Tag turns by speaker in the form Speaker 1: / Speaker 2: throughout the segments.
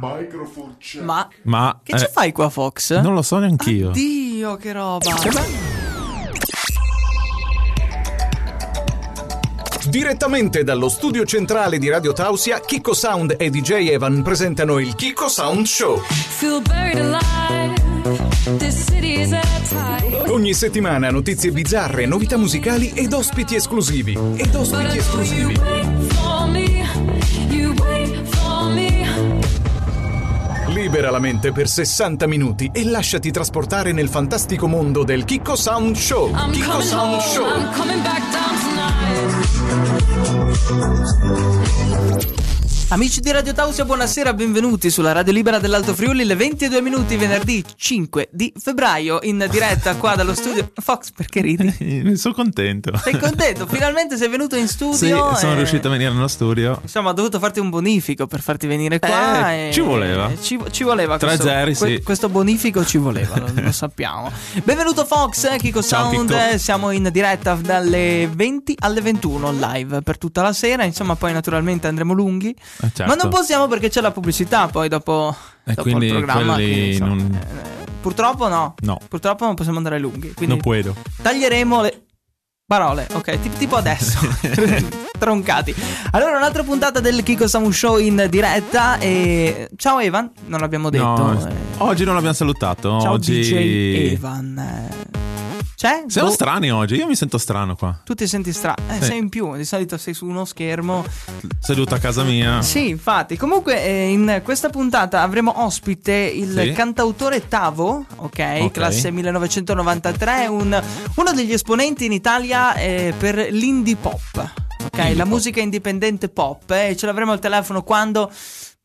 Speaker 1: Microphone check.
Speaker 2: Ma
Speaker 3: Ma
Speaker 2: che ci
Speaker 3: eh,
Speaker 2: fai qua, Fox?
Speaker 3: Non lo so neanch'io.
Speaker 2: Dio, che roba.
Speaker 4: Direttamente dallo studio centrale di Radio Tausia, Kiko Sound e DJ Evan presentano il Kiko Sound Show. Ogni settimana notizie bizzarre, novità musicali ed ospiti esclusivi. Ed ospiti esclusivi. Libera la mente per 60 minuti e lasciati trasportare nel fantastico mondo del Kiko Sound Show.
Speaker 5: I'm
Speaker 4: Kiko Sound
Speaker 5: home.
Speaker 4: Show.
Speaker 2: Amici di Radio Tausia, buonasera, benvenuti sulla Radio Libera dell'Alto Friuli, le 22 minuti venerdì 5 di febbraio, in diretta qua dallo studio. Fox, perché ridi?
Speaker 3: Ne sono contento.
Speaker 2: Sei contento? Finalmente sei venuto in
Speaker 3: Sì,
Speaker 2: studio.
Speaker 3: sono
Speaker 2: e-
Speaker 3: riuscito a venire nello studio.
Speaker 2: Insomma, ho dovuto farti un bonifico per farti venire qua.
Speaker 3: Eh,
Speaker 2: e-
Speaker 3: ci voleva.
Speaker 2: Ci, ci voleva
Speaker 3: Tre
Speaker 2: questo,
Speaker 3: zeri, sì.
Speaker 2: questo bonifico ci voleva, lo, lo sappiamo. Benvenuto Fox, eh, Kiko
Speaker 3: Ciao,
Speaker 2: Sound.
Speaker 3: Kiko.
Speaker 2: Siamo in diretta dalle 20 alle 21 live per tutta la sera. Insomma, poi naturalmente andremo lunghi.
Speaker 3: Eh, certo.
Speaker 2: Ma non possiamo perché c'è la pubblicità poi dopo,
Speaker 3: E
Speaker 2: dopo il programma. quindi, insomma,
Speaker 3: non-
Speaker 2: eh, purtroppo no.
Speaker 3: No.
Speaker 2: Purtroppo non possiamo andare lunghi. Quindi
Speaker 3: Non puedo.
Speaker 2: taglieremo le parole, ok? Tip- tipo adesso. Troncati. Allora, un'altra puntata del Kiko Samu Show in diretta. E ciao Evan, non l'abbiamo detto.
Speaker 3: No,
Speaker 2: eh.
Speaker 3: oggi non l'abbiamo salutato.
Speaker 2: Ciao
Speaker 3: oggi
Speaker 2: DJ Evan. Eh. C'è?
Speaker 3: Siamo
Speaker 2: Boh,
Speaker 3: strani oggi. Io mi sento strano qua.
Speaker 2: Tu ti senti strano. Eh,
Speaker 3: Sì.
Speaker 2: sei in più. Di solito sei su uno schermo.
Speaker 3: Seduto a casa mia.
Speaker 2: Sì, infatti. Comunque, eh, in questa puntata avremo ospite il
Speaker 3: Sì.
Speaker 2: cantautore Tavo, ok? Classe 1993, un- uno degli esponenti in Italia eh, per l'indie pop. Ok,
Speaker 3: Indie
Speaker 2: la
Speaker 3: pop.
Speaker 2: musica indipendente pop. E ce l'avremo al telefono quando.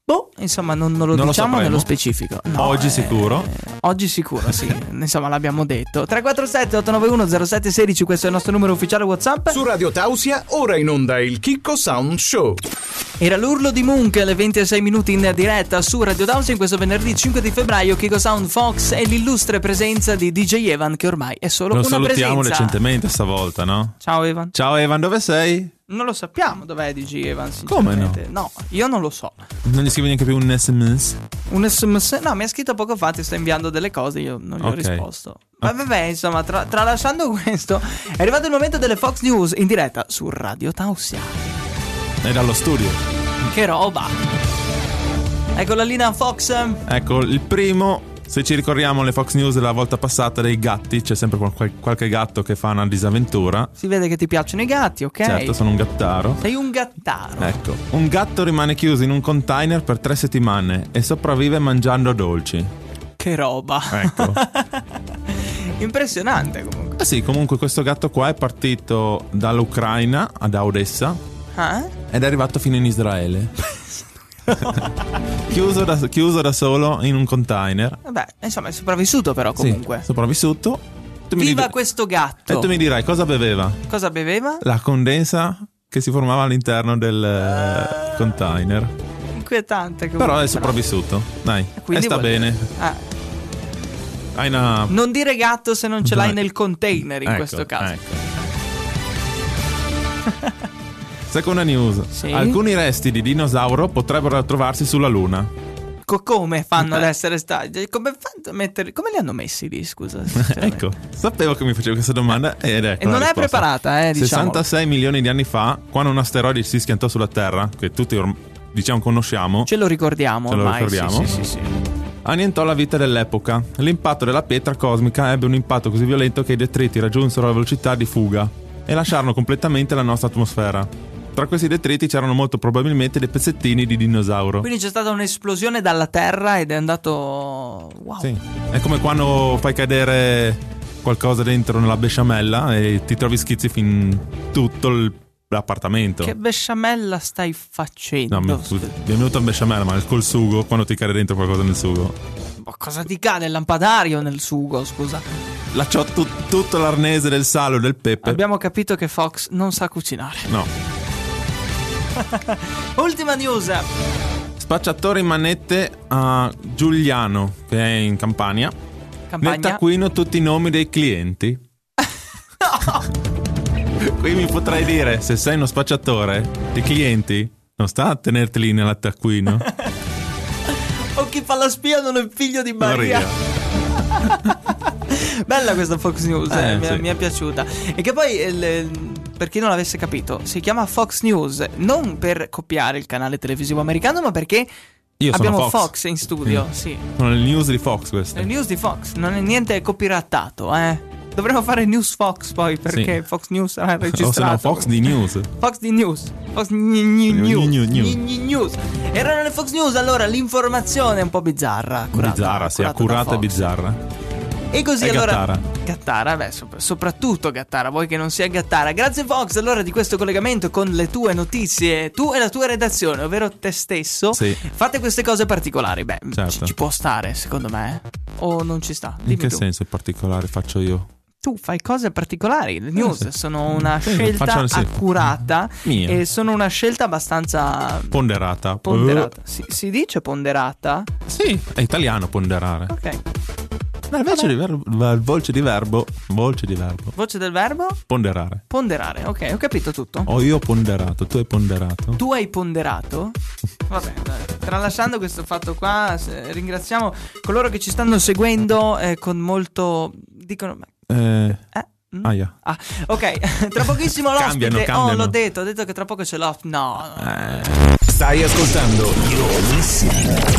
Speaker 2: Boh, insomma, non, non lo
Speaker 3: Non lo
Speaker 2: diciamo
Speaker 3: sapremo.
Speaker 2: nello specifico. No,
Speaker 3: Oggi
Speaker 2: eh,
Speaker 3: sicuro.
Speaker 2: Oggi sicuro, sì. insomma, l'abbiamo detto. 347 891 0716, questo è il nostro numero ufficiale WhatsApp.
Speaker 4: Su Radio Tausia, ora in onda il Kiko Sound Show.
Speaker 2: Era l'urlo di Munch alle 26 minuti in diretta su Radio Downs in questo venerdì 5 di febbraio Kiko Sound Fox e l'illustre presenza di DJ Evan che ormai è solo
Speaker 3: Lo
Speaker 2: una
Speaker 3: salutiamo
Speaker 2: presenza.
Speaker 3: recentemente stavolta, no?
Speaker 2: Ciao Evan.
Speaker 3: Ciao Evan, dove sei?
Speaker 2: Non lo sappiamo dov'è DJ Evan
Speaker 3: Come no?
Speaker 2: No, io non lo so.
Speaker 3: Non gli scrivi neanche più un sms?
Speaker 2: Un sms, no, mi ha scritto poco fa, ti sta inviando delle cose, io non gli ho
Speaker 3: Ok.
Speaker 2: risposto. Ma vabbè, insomma, tra- tralasciando questo, è arrivato il momento delle Fox News in diretta su Radio Tausia.
Speaker 3: È dallo studio.
Speaker 2: Che roba! Ecco la linea Fox.
Speaker 3: Ecco, il primo, se ci ricordiamo le Fox News della volta passata dei gatti, c'è sempre qual- qual- qualche gatto che fa una disavventura.
Speaker 2: Si vede che ti piacciono i gatti, ok?
Speaker 3: Certo, sono un gattaro.
Speaker 2: Sei un gattaro.
Speaker 3: Ecco, un gatto rimane chiuso in un container per tre settimane e sopravvive mangiando dolci.
Speaker 2: Che roba.
Speaker 3: Ecco.
Speaker 2: Impressionante comunque.
Speaker 3: Ah sì, comunque questo gatto qua è partito dall'Ucraina ad Odessa
Speaker 2: Ah?
Speaker 3: Ed è arrivato fino in Israele. chiuso, da, chiuso da solo in un container.
Speaker 2: Vabbè, insomma, è sopravvissuto però comunque.
Speaker 3: Sì, sopravvissuto. Tu mi
Speaker 2: Viva
Speaker 3: di-
Speaker 2: questo gatto.
Speaker 3: E tu mi dirai cosa beveva?
Speaker 2: Cosa beveva?
Speaker 3: La condensa che si formava all'interno del eh, container.
Speaker 2: Inquietante comunque.
Speaker 3: Però è sopravvissuto. Dai, e
Speaker 2: Quindi
Speaker 3: sta bene.
Speaker 2: Ah,
Speaker 3: Hai una...
Speaker 2: non dire gatto se non ce l'hai nel container in
Speaker 3: Ecco,
Speaker 2: questo caso.
Speaker 3: ecco. Seconda news.
Speaker 2: Sì?
Speaker 3: Alcuni resti di dinosauro potrebbero trovarsi sulla Luna.
Speaker 2: Co- come fanno ad
Speaker 3: Eh.
Speaker 2: essere stati? Come, fanno a mettere- come li hanno messi lì, scusa?
Speaker 3: ecco, sapevo che mi facevi questa domanda ed ecco
Speaker 2: E non
Speaker 3: la
Speaker 2: è
Speaker 3: risposta.
Speaker 2: preparata, eh, diciamo.
Speaker 3: 66 milioni di anni fa, quando un asteroide si schiantò sulla Terra, che tutti orm- diciamo conosciamo,
Speaker 2: Ce lo ricordiamo
Speaker 3: Ce lo
Speaker 2: ormai. sì,
Speaker 3: ricordiamo?
Speaker 2: Sì, sì, sì.
Speaker 3: annientò la vita dell'epoca. L'impatto della pietra cosmica ebbe un impatto così violento che i detriti raggiunsero la velocità di fuga e lasciarono completamente la nostra atmosfera. Tra questi detriti c'erano molto probabilmente dei pezzettini di dinosauro.
Speaker 2: Quindi c'è stata un'esplosione dalla terra ed è andato. Wow.
Speaker 3: Sì. È come quando fai cadere qualcosa dentro nella besciamella e ti trovi schizzi fin tutto il- l'appartamento.
Speaker 2: Che besciamella stai facendo?
Speaker 3: No, mi, è venuto il besciamella, ma col sugo, quando ti cade dentro qualcosa nel sugo.
Speaker 2: Ma cosa ti cade? Il lampadario nel sugo, scusa.
Speaker 3: Lasciò tu- tutto l'arnese del sale e del pepe.
Speaker 2: Abbiamo capito che Fox non sa cucinare.
Speaker 3: No.
Speaker 2: Ultima news.
Speaker 3: Spacciatore in manette a Giuliano, che è in Campania. Nel
Speaker 2: Campagna.
Speaker 3: taccuino tutti i nomi dei clienti. Qui mi potrai dire, se sei uno spacciatore, i clienti non sta a tenerteli nel taccuino.
Speaker 2: o chi fa la spia non è figlio di Maria. Bella questa Fox News, eh,
Speaker 3: Eh,
Speaker 2: mi, è-
Speaker 3: sì.
Speaker 2: mi è piaciuta. E che poi, il- per chi non l'avesse capito, si chiama Fox News non per copiare il canale televisivo americano, ma perché
Speaker 3: Io
Speaker 2: abbiamo
Speaker 3: Fox.
Speaker 2: Fox. in studio. Sì.
Speaker 3: Sono le news di Fox queste.
Speaker 2: Le news di Fox, non è niente copyrightato, eh. Dovremmo fare News Fox poi, perché
Speaker 3: Sì.
Speaker 2: Fox News sarà
Speaker 3: O se
Speaker 2: registrato.
Speaker 3: no Fox di news.
Speaker 2: Fox di News. Fox News.
Speaker 3: News.
Speaker 2: News. Erano le Fox News, allora l'informazione è un po' bizzarra. Accurata,
Speaker 3: bizzarra, sì, accurata e bizzarra.
Speaker 2: E così
Speaker 3: È
Speaker 2: allora.
Speaker 3: Gattara.
Speaker 2: Gattara, beh, sop- soprattutto Gattara, vuoi che non sia Gattara. Grazie Fox allora di questo collegamento con le tue notizie, tu e la tua redazione, ovvero te stesso.
Speaker 3: Sì.
Speaker 2: Fate queste cose particolari, beh,
Speaker 3: Certo.
Speaker 2: ci, ci può stare secondo me. O non ci sta?
Speaker 3: In
Speaker 2: Dimmi
Speaker 3: che
Speaker 2: tu.
Speaker 3: senso in particolare faccio io?
Speaker 2: Tu fai cose particolari, le news
Speaker 3: sì.
Speaker 2: sono una
Speaker 3: Sì,
Speaker 2: scelta
Speaker 3: faccio- sì.
Speaker 2: accurata
Speaker 3: Mia.
Speaker 2: e sono una scelta abbastanza
Speaker 3: Ponderata.
Speaker 2: ponderata. Si, si dice ponderata?
Speaker 3: Eh, sì, è italiano ponderare.
Speaker 2: Ok.
Speaker 3: Ma invece di verbo, voce di verbo, voce di verbo.
Speaker 2: Voce del verbo?
Speaker 3: Ponderare.
Speaker 2: Ponderare. Ok, ho capito tutto.
Speaker 3: Ho io ponderato, tu hai ponderato.
Speaker 2: Tu hai ponderato? Vabbè, tralasciando questo fatto qua, ringraziamo coloro che ci stanno seguendo eh, con molto... Dicono... ma-
Speaker 3: Eh,
Speaker 2: Eh? Mm?
Speaker 3: aia.
Speaker 2: Ah, ok, tra pochissimo l'ospite.
Speaker 3: Cambiano,
Speaker 2: Oh,
Speaker 3: cambiano.
Speaker 2: l'ho detto, ho detto che tra poco c'è l'off. No, no.
Speaker 3: Eh,
Speaker 1: Stai ascoltando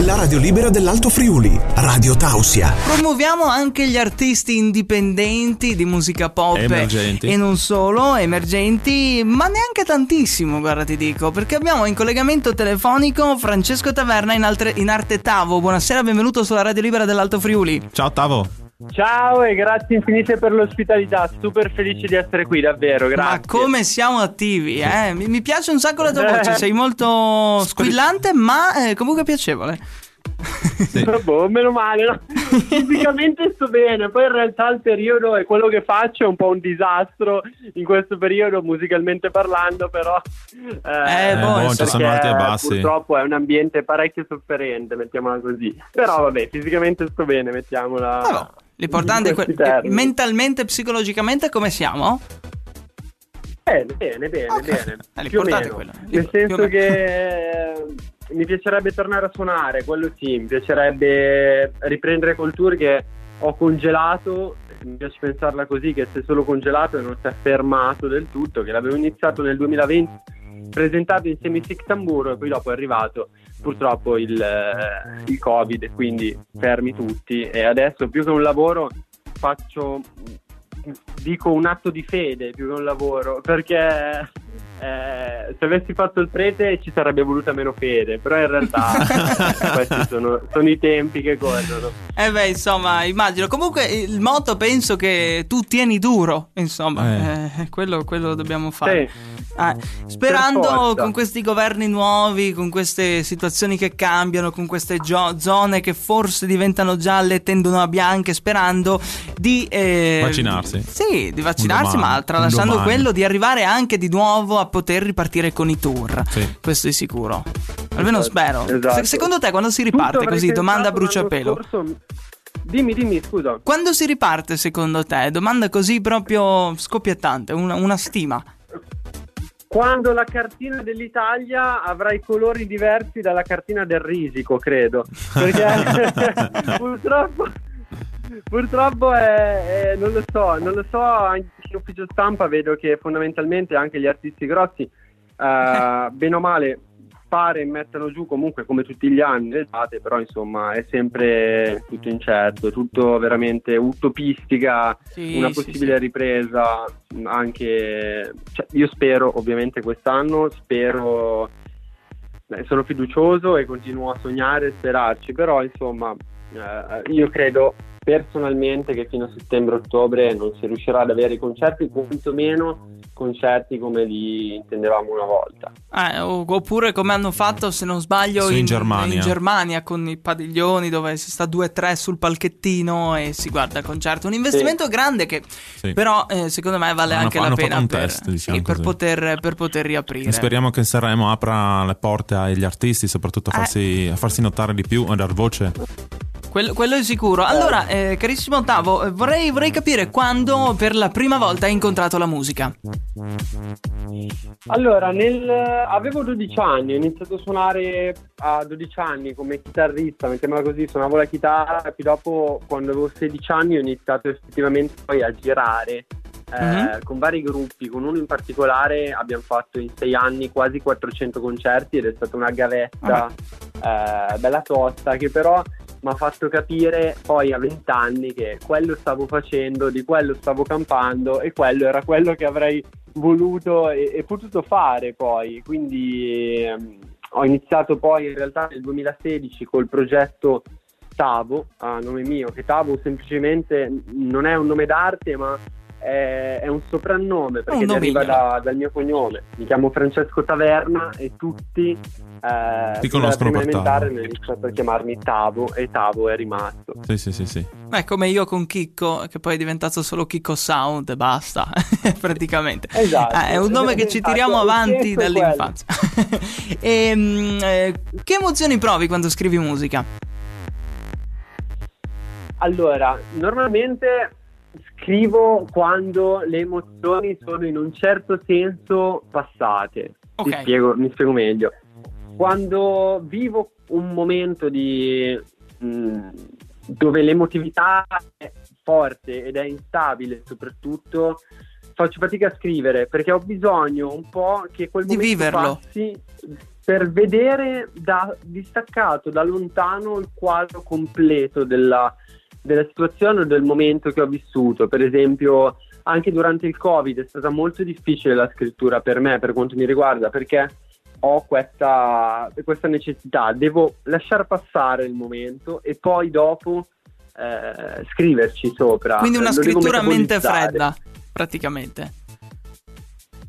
Speaker 1: la radio libera dell'Alto Friuli, Radio Tausia.
Speaker 2: Promuoviamo anche gli artisti indipendenti di musica pop
Speaker 3: Emergenti.
Speaker 2: e non solo, emergenti, ma neanche tantissimo, guarda ti dico, perché abbiamo in collegamento telefonico Francesco Taverna in, altre- in arte Tavo. Buonasera, benvenuto sulla Radio Libera dell'Alto Friuli.
Speaker 3: Ciao Tavo.
Speaker 6: Ciao e grazie infinite per l'ospitalità, super felice di essere qui, davvero, grazie.
Speaker 2: Ma come siamo attivi, eh? Mi, mi piace un sacco la tua voce, sei molto squillante, ma eh, comunque piacevole.
Speaker 3: Sì.
Speaker 6: Boh, meno male, no? Fisicamente sto bene, poi in realtà il periodo e quello che faccio è un po' un disastro in questo periodo musicalmente parlando, però...
Speaker 2: Eh, boh,
Speaker 3: boh, ci sono alti e bassi.
Speaker 6: Purtroppo è un ambiente parecchio sofferente, mettiamola così. Però vabbè, fisicamente sto bene, mettiamola...
Speaker 2: Ah. L'importante è que- mentalmente, psicologicamente come siamo?
Speaker 6: Bene, bene, bene,
Speaker 2: Ok.
Speaker 6: bene.
Speaker 2: Eh, l'importante è quello.
Speaker 6: Nel senso che eh, mi piacerebbe tornare a suonare, quello sì, mi piacerebbe riprendere col tour che ho congelato, mi piace pensarla così, che è solo congelato e non si è fermato del tutto, che l'avevo iniziato nel 2020, presentato insieme a Sic Tamburo e poi dopo è arrivato purtroppo il, eh, il Covid quindi fermi tutti. E adesso più che un lavoro faccio dico un atto di fede più che un lavoro perché eh, se avessi fatto il prete ci sarebbe voluta meno fede però in realtà eh, questi sono, sono i tempi che corrono
Speaker 2: Eh beh, insomma, immagino. Comunque il motto penso che tu tieni duro, insomma, eh, quello, quello dobbiamo fare.
Speaker 6: Sì.
Speaker 2: Ah, sperando con questi governi nuovi, con queste situazioni che cambiano, con queste gio- zone che forse diventano gialle e tendono a bianche, sperando di eh,
Speaker 3: Vaccinarsi.
Speaker 2: Sì, di vaccinarsi,
Speaker 3: domani,
Speaker 2: ma tralasciando quello di arrivare anche di nuovo a poter ripartire con i tour.
Speaker 3: Sì.
Speaker 2: Questo è sicuro. Almeno spero.
Speaker 6: Esatto.
Speaker 2: Se- secondo te quando si riparte così, domanda a
Speaker 6: l'anno
Speaker 2: bruciapelo.
Speaker 6: scorso- dimmi dimmi scusa
Speaker 2: Quando si riparte secondo te? Domanda così proprio scoppiettante, una, una stima.
Speaker 6: quando la cartina dell'Italia avrà i colori diversi dalla cartina del risico, credo. Perché purtroppo, purtroppo è, è- non lo so, non lo so, anche ufficio stampa vedo che fondamentalmente anche gli artisti grossi, eh, bene o male, pare mettano giù comunque come tutti gli anni le date, però insomma è sempre tutto incerto, tutto veramente utopistica,
Speaker 2: Sì,
Speaker 6: una
Speaker 2: sì,
Speaker 6: possibile
Speaker 2: sì.
Speaker 6: ripresa anche cioè, io spero ovviamente quest'anno spero eh, sono fiducioso e continuo a sognare e sperarci però insomma eh, io credo personalmente che fino a settembre-ottobre non si riuscirà ad avere i concerti quantomeno concerti come li intendevamo una volta
Speaker 2: Eh, oppure come hanno fatto, se non sbaglio,
Speaker 3: Su in Germania.
Speaker 2: in Germania con i padiglioni dove si sta 2-3 sul palchettino e si guarda il concerto. Un investimento grande che
Speaker 3: Sì.
Speaker 2: però eh, secondo me vale
Speaker 3: Hanno
Speaker 2: anche
Speaker 3: fa-
Speaker 2: la
Speaker 3: hanno
Speaker 2: pena
Speaker 3: un
Speaker 2: per,
Speaker 3: test, diciamo
Speaker 2: sì, per poter, per poter riaprire.
Speaker 3: E speriamo che Sanremo apra le porte agli artisti, soprattutto a
Speaker 2: Eh.
Speaker 3: farsi, a farsi notare di più, a dar voce.
Speaker 2: Quello, quello è sicuro. Allora, eh, carissimo Ottavo, eh, vorrei, vorrei capire quando per la prima volta hai incontrato la musica.
Speaker 6: Allora, nel, avevo 12 anni, ho iniziato a suonare a 12 anni come chitarrista, mettiamola così, suonavo la chitarra e poi dopo, quando avevo 16 anni, ho iniziato effettivamente poi a girare eh,
Speaker 2: Mhm.
Speaker 6: con vari gruppi, con uno in particolare abbiamo fatto in 6 anni quasi 400 concerti ed è stata una gavetta eh, bella tosta che però mi ha fatto capire poi a 20 anni che quello stavo facendo, di quello stavo campando e quello era quello che avrei voluto e, e potuto fare poi. Quindi ehm, ho iniziato poi in realtà nel 2016 col progetto Tavo, a nome mio, che Tavo semplicemente non è un nome d'arte ma è, è un soprannome perché
Speaker 2: Un
Speaker 6: deriva
Speaker 2: nomignolo.
Speaker 6: da- dal mio cognome. Mi chiamo Francesco Taverna e tutti eh,
Speaker 3: Ti conoscono per
Speaker 6: elementare hanno iniziato a chiamarmi Tavo e Tavo è rimasto.
Speaker 3: Sì, sì, sì, sì.
Speaker 2: È come io con Chicco, che poi è diventato solo Chicco Sound e basta, praticamente.
Speaker 6: Esatto.
Speaker 2: Ah, è un nome che ci
Speaker 6: Esatto,
Speaker 2: tiriamo avanti dall'infanzia. Ehm, eh, che emozioni provi quando scrivi musica?
Speaker 6: Allora, normalmente scrivo quando le emozioni sono in un certo senso passate.
Speaker 2: Ok.
Speaker 6: Mi, spiego, mi spiego meglio. Quando vivo un momento di mh, dove l'emotività è forte ed è instabile, soprattutto faccio fatica a scrivere perché ho bisogno un po' che quel
Speaker 2: Di
Speaker 6: momento
Speaker 2: viverlo.
Speaker 6: per vedere da distaccato, da lontano il quadro completo della, della situazione o del momento che ho vissuto. Per esempio, anche durante il Covid è stata molto difficile la scrittura per me, per quanto mi riguarda, perché ho questa, questa necessità, devo lasciar passare il momento e poi dopo eh, scriverci sopra.
Speaker 2: Quindi una
Speaker 6: Lo devo
Speaker 2: scrittura a mente fredda, praticamente.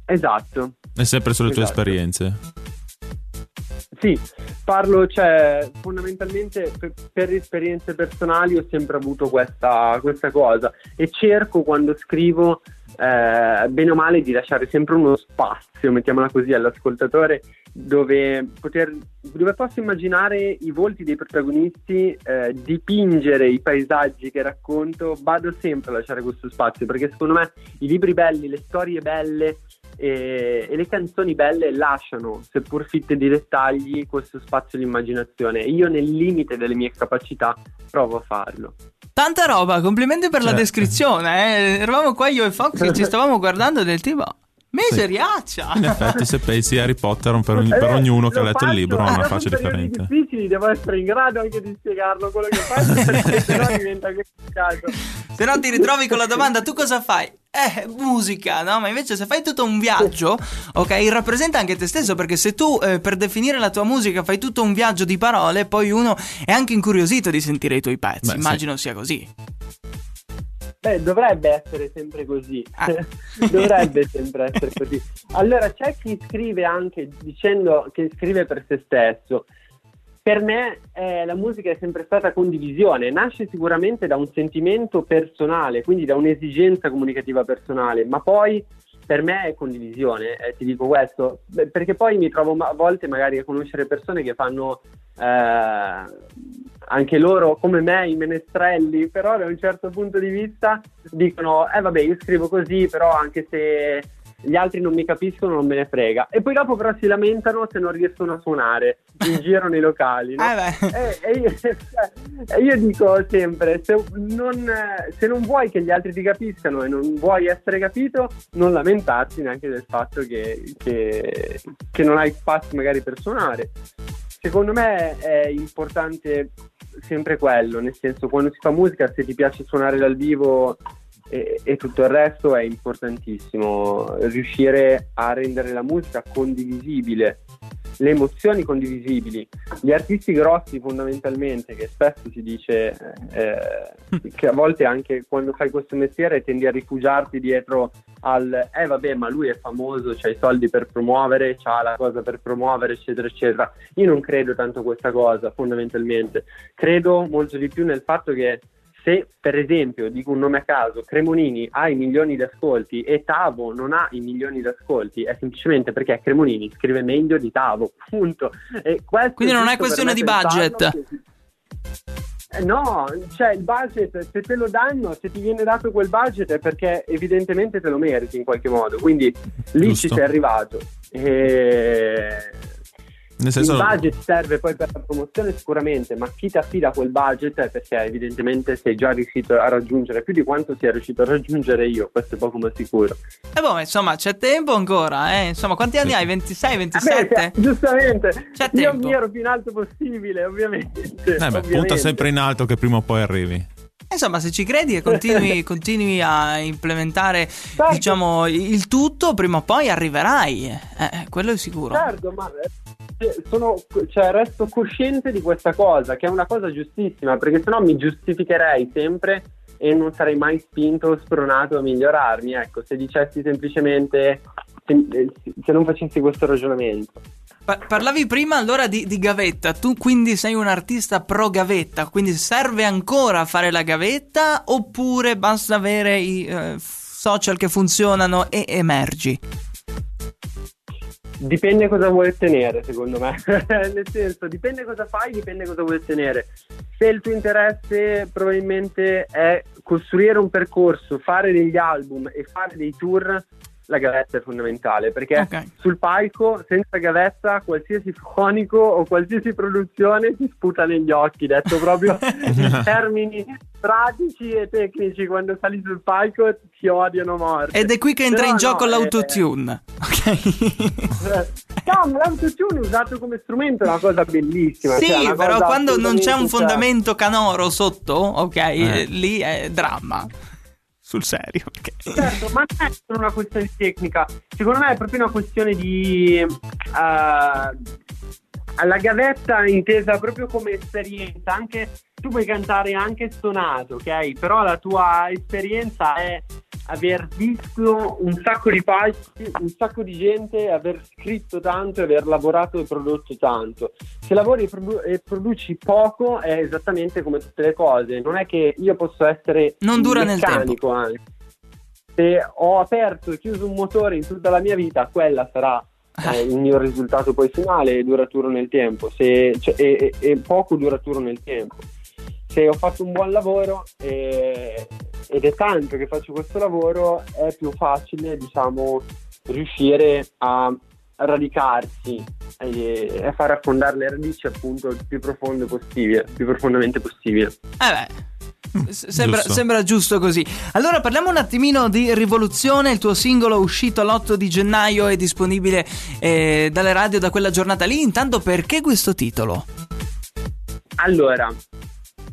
Speaker 6: Esatto.
Speaker 3: È sempre sulle tue
Speaker 6: Esatto.
Speaker 3: esperienze.
Speaker 6: Sì, parlo, cioè, fondamentalmente per, per esperienze personali ho sempre avuto questa, questa cosa e cerco quando scrivo, eh, bene o male, di lasciare sempre uno spazio, mettiamola così, all'ascoltatore dove, poter, dove posso immaginare i volti dei protagonisti, eh, dipingere i paesaggi che racconto, vado sempre a lasciare questo spazio perché secondo me i libri belli, le storie belle e, e le canzoni belle lasciano, seppur fitte di dettagli, questo spazio di immaginazione. Io nel limite delle mie capacità provo a farlo.
Speaker 2: Tanta roba, complimenti per la
Speaker 3: Cioè.
Speaker 2: descrizione. eh. Eravamo qua io e Fox che ci stavamo guardando del tipo... Miseriaccia!
Speaker 3: In effetti, se pensi Harry Potter per, ogni- per
Speaker 6: Eh,
Speaker 3: ognuno che ha letto il
Speaker 6: faccio,
Speaker 3: libro ha una faccia differente.
Speaker 6: difficili devo essere in grado anche di spiegarlo quello che faccio perché sennò diventa complicato.
Speaker 2: Se no ti ritrovi con la domanda, tu cosa fai? Eh, musica, no? Ma invece se fai tutto un viaggio, ok, rappresenta anche te stesso, perché se tu eh, per definire la tua musica fai tutto un viaggio di parole, poi uno è anche incuriosito di sentire i tuoi pezzi.
Speaker 3: Beh, sì.
Speaker 2: Immagino sia così.
Speaker 6: Beh, dovrebbe essere sempre così.
Speaker 2: Ah.
Speaker 6: dovrebbe sempre essere così. Allora, c'è chi scrive anche dicendo che scrive per se stesso. Per me eh, la musica è sempre stata condivisione, nasce sicuramente da un sentimento personale, quindi da un'esigenza comunicativa personale, ma poi per me è condivisione, eh, ti dico questo, perché poi mi trovo a volte magari a conoscere persone che fanno eh, anche loro come me i menestrelli, però da un certo punto di vista dicono eh vabbè io scrivo così, però anche se gli altri non mi capiscono non me ne frega. E poi dopo però si lamentano se non riescono a suonare in giro nei locali. no?
Speaker 2: Eh.
Speaker 6: E, e io, e io dico sempre, se non, se non vuoi che gli altri ti capiscano e non vuoi essere capito, non lamentarti neanche del fatto che, che- che non hai spazio magari per suonare. Secondo me è importante sempre quello, nel senso quando si fa musica, se ti piace suonare dal vivo e, e tutto il resto è importantissimo riuscire a rendere la musica condivisibile, le emozioni condivisibili. Gli artisti grossi fondamentalmente, che spesso si dice eh, che a volte anche quando fai questo mestiere tendi a rifugiarti dietro al eh vabbè ma lui è famoso, c'ha i soldi per promuovere, c'ha la cosa per promuovere eccetera eccetera. Io non credo tanto a questa cosa fondamentalmente, credo molto di più nel fatto che se per esempio, dico un nome a caso, Cremonini ha i milioni di ascolti e Tavo non ha i milioni di ascolti, è semplicemente perché Cremonini scrive meglio di Tavo, punto. E
Speaker 2: Quindi non è questione di budget.
Speaker 6: che- no, cioè il budget, se te lo danno, se ti viene dato quel budget è perché evidentemente te lo meriti in qualche modo, quindi lì
Speaker 3: Giusto.
Speaker 6: ci sei arrivato. E...
Speaker 3: Nel senso,
Speaker 6: Il budget serve poi per la promozione sicuramente, ma chi ti affida quel budget è perché evidentemente sei già riuscito a raggiungere più di quanto sia riuscito a raggiungere io, questo è poco ma sicuro.
Speaker 2: E boh, insomma, c'è tempo ancora, eh? Insomma, quanti anni hai? 26,
Speaker 6: Beh,
Speaker 2: 27?
Speaker 6: cioè, giustamente,
Speaker 2: C'è
Speaker 6: io
Speaker 2: tempo.
Speaker 6: mi ero più in alto possibile, ovviamente.
Speaker 3: eh beh, punta
Speaker 6: ovviamente.
Speaker 3: sempre in alto che prima o poi arrivi.
Speaker 2: Insomma, se ci credi e continui, continui a implementare,
Speaker 6: Certo.
Speaker 2: diciamo, il tutto, prima o poi arriverai. Eh, quello è sicuro.
Speaker 6: Certo, ma eh, sono, cioè, resto cosciente di questa cosa, che è una cosa giustissima, perché sennò mi giustificherei sempre e non sarei mai spinto o spronato a migliorarmi. Ecco, se dicessi semplicemente, se, eh, se non facessi questo ragionamento.
Speaker 2: Pa- parlavi prima allora di, di gavetta, tu quindi sei un artista pro gavetta, quindi serve ancora fare la gavetta oppure basta avere i eh, social che funzionano e emergi?
Speaker 6: Dipende cosa vuoi ottenere, secondo me. Nel senso, dipende cosa fai, dipende cosa vuoi ottenere. Se il tuo interesse probabilmente è costruire un percorso, fare degli album e fare dei tour, la gavetta è fondamentale perché
Speaker 2: Ok.
Speaker 6: sul palco, senza gavetta, qualsiasi fonico o qualsiasi produzione ti sputa negli occhi, detto proprio in termini pratici e tecnici. Quando sali sul palco ti odiano morte.
Speaker 2: Ed è qui che entra
Speaker 6: Però
Speaker 2: in gioco
Speaker 6: no, eh,
Speaker 2: l'autotune. Ok?
Speaker 6: No, ma l'autotune usato come strumento è una cosa bellissima.
Speaker 2: Sì,
Speaker 6: cioè,
Speaker 2: però quando non c'è un fondamento canoro sotto, ok,
Speaker 3: Eh.
Speaker 2: eh, lì è dramma. Sul serio, perché...
Speaker 6: Certo, ma non è solo una questione tecnica, secondo me è proprio una questione di. eh, la gavetta intesa proprio come esperienza, anche tu puoi cantare anche stonato, ok? Però la tua esperienza è aver visto un sacco di palchi, un sacco di gente, aver scritto tanto, aver lavorato e prodotto tanto. Se lavori e, produ- e produci poco è esattamente come tutte le cose, non è che io posso essere
Speaker 2: Non dura
Speaker 6: un
Speaker 2: nel
Speaker 6: meccanico anche. Se ho aperto e chiuso un motore in tutta la mia vita, quella sarà eh, il mio risultato poi finale e duraturo nel tempo, se, cioè, e- e poco duraturo nel tempo. Se ho fatto un buon lavoro e- ed è tanto che faccio questo lavoro, è più facile, diciamo, riuscire a radicarsi e far affondare le radici appunto il più profondo possibile, il più profondamente possibile.
Speaker 2: Eh Sembra
Speaker 3: Giusto.
Speaker 2: sembra giusto così. Allora parliamo un attimino di Rivoluzione, il tuo singolo uscito l'8 di gennaio è disponibile eh, dalle radio da quella giornata lì. Intanto perché questo titolo?
Speaker 6: Allora,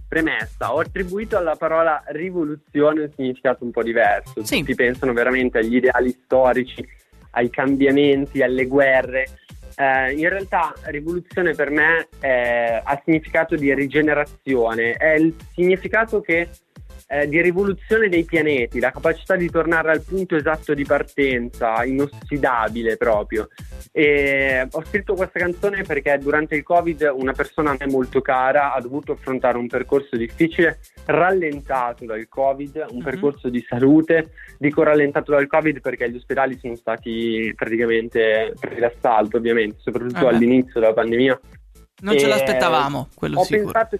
Speaker 6: premessa, ho attribuito alla parola rivoluzione un significato un po' diverso.
Speaker 2: Sì.
Speaker 6: Tutti pensano veramente agli ideali storici, ai cambiamenti, alle guerre. Eh, in realtà rivoluzione per me eh, ha significato di rigenerazione, è il significato che eh, di rivoluzione dei pianeti, la capacità di tornare al punto esatto di partenza, inossidabile proprio. E ho scritto questa canzone perché durante il Covid una persona a me molto cara ha dovuto affrontare un percorso difficile, rallentato dal Covid, un
Speaker 2: Mhm.
Speaker 6: percorso di salute. Dico rallentato dal Covid perché gli ospedali sono stati praticamente presi d'assalto, ovviamente, soprattutto
Speaker 2: beh.
Speaker 6: all'inizio della pandemia.
Speaker 2: Non ce
Speaker 6: Eh,
Speaker 2: l'aspettavamo, quello
Speaker 6: ho
Speaker 2: sicuro.
Speaker 6: pensato,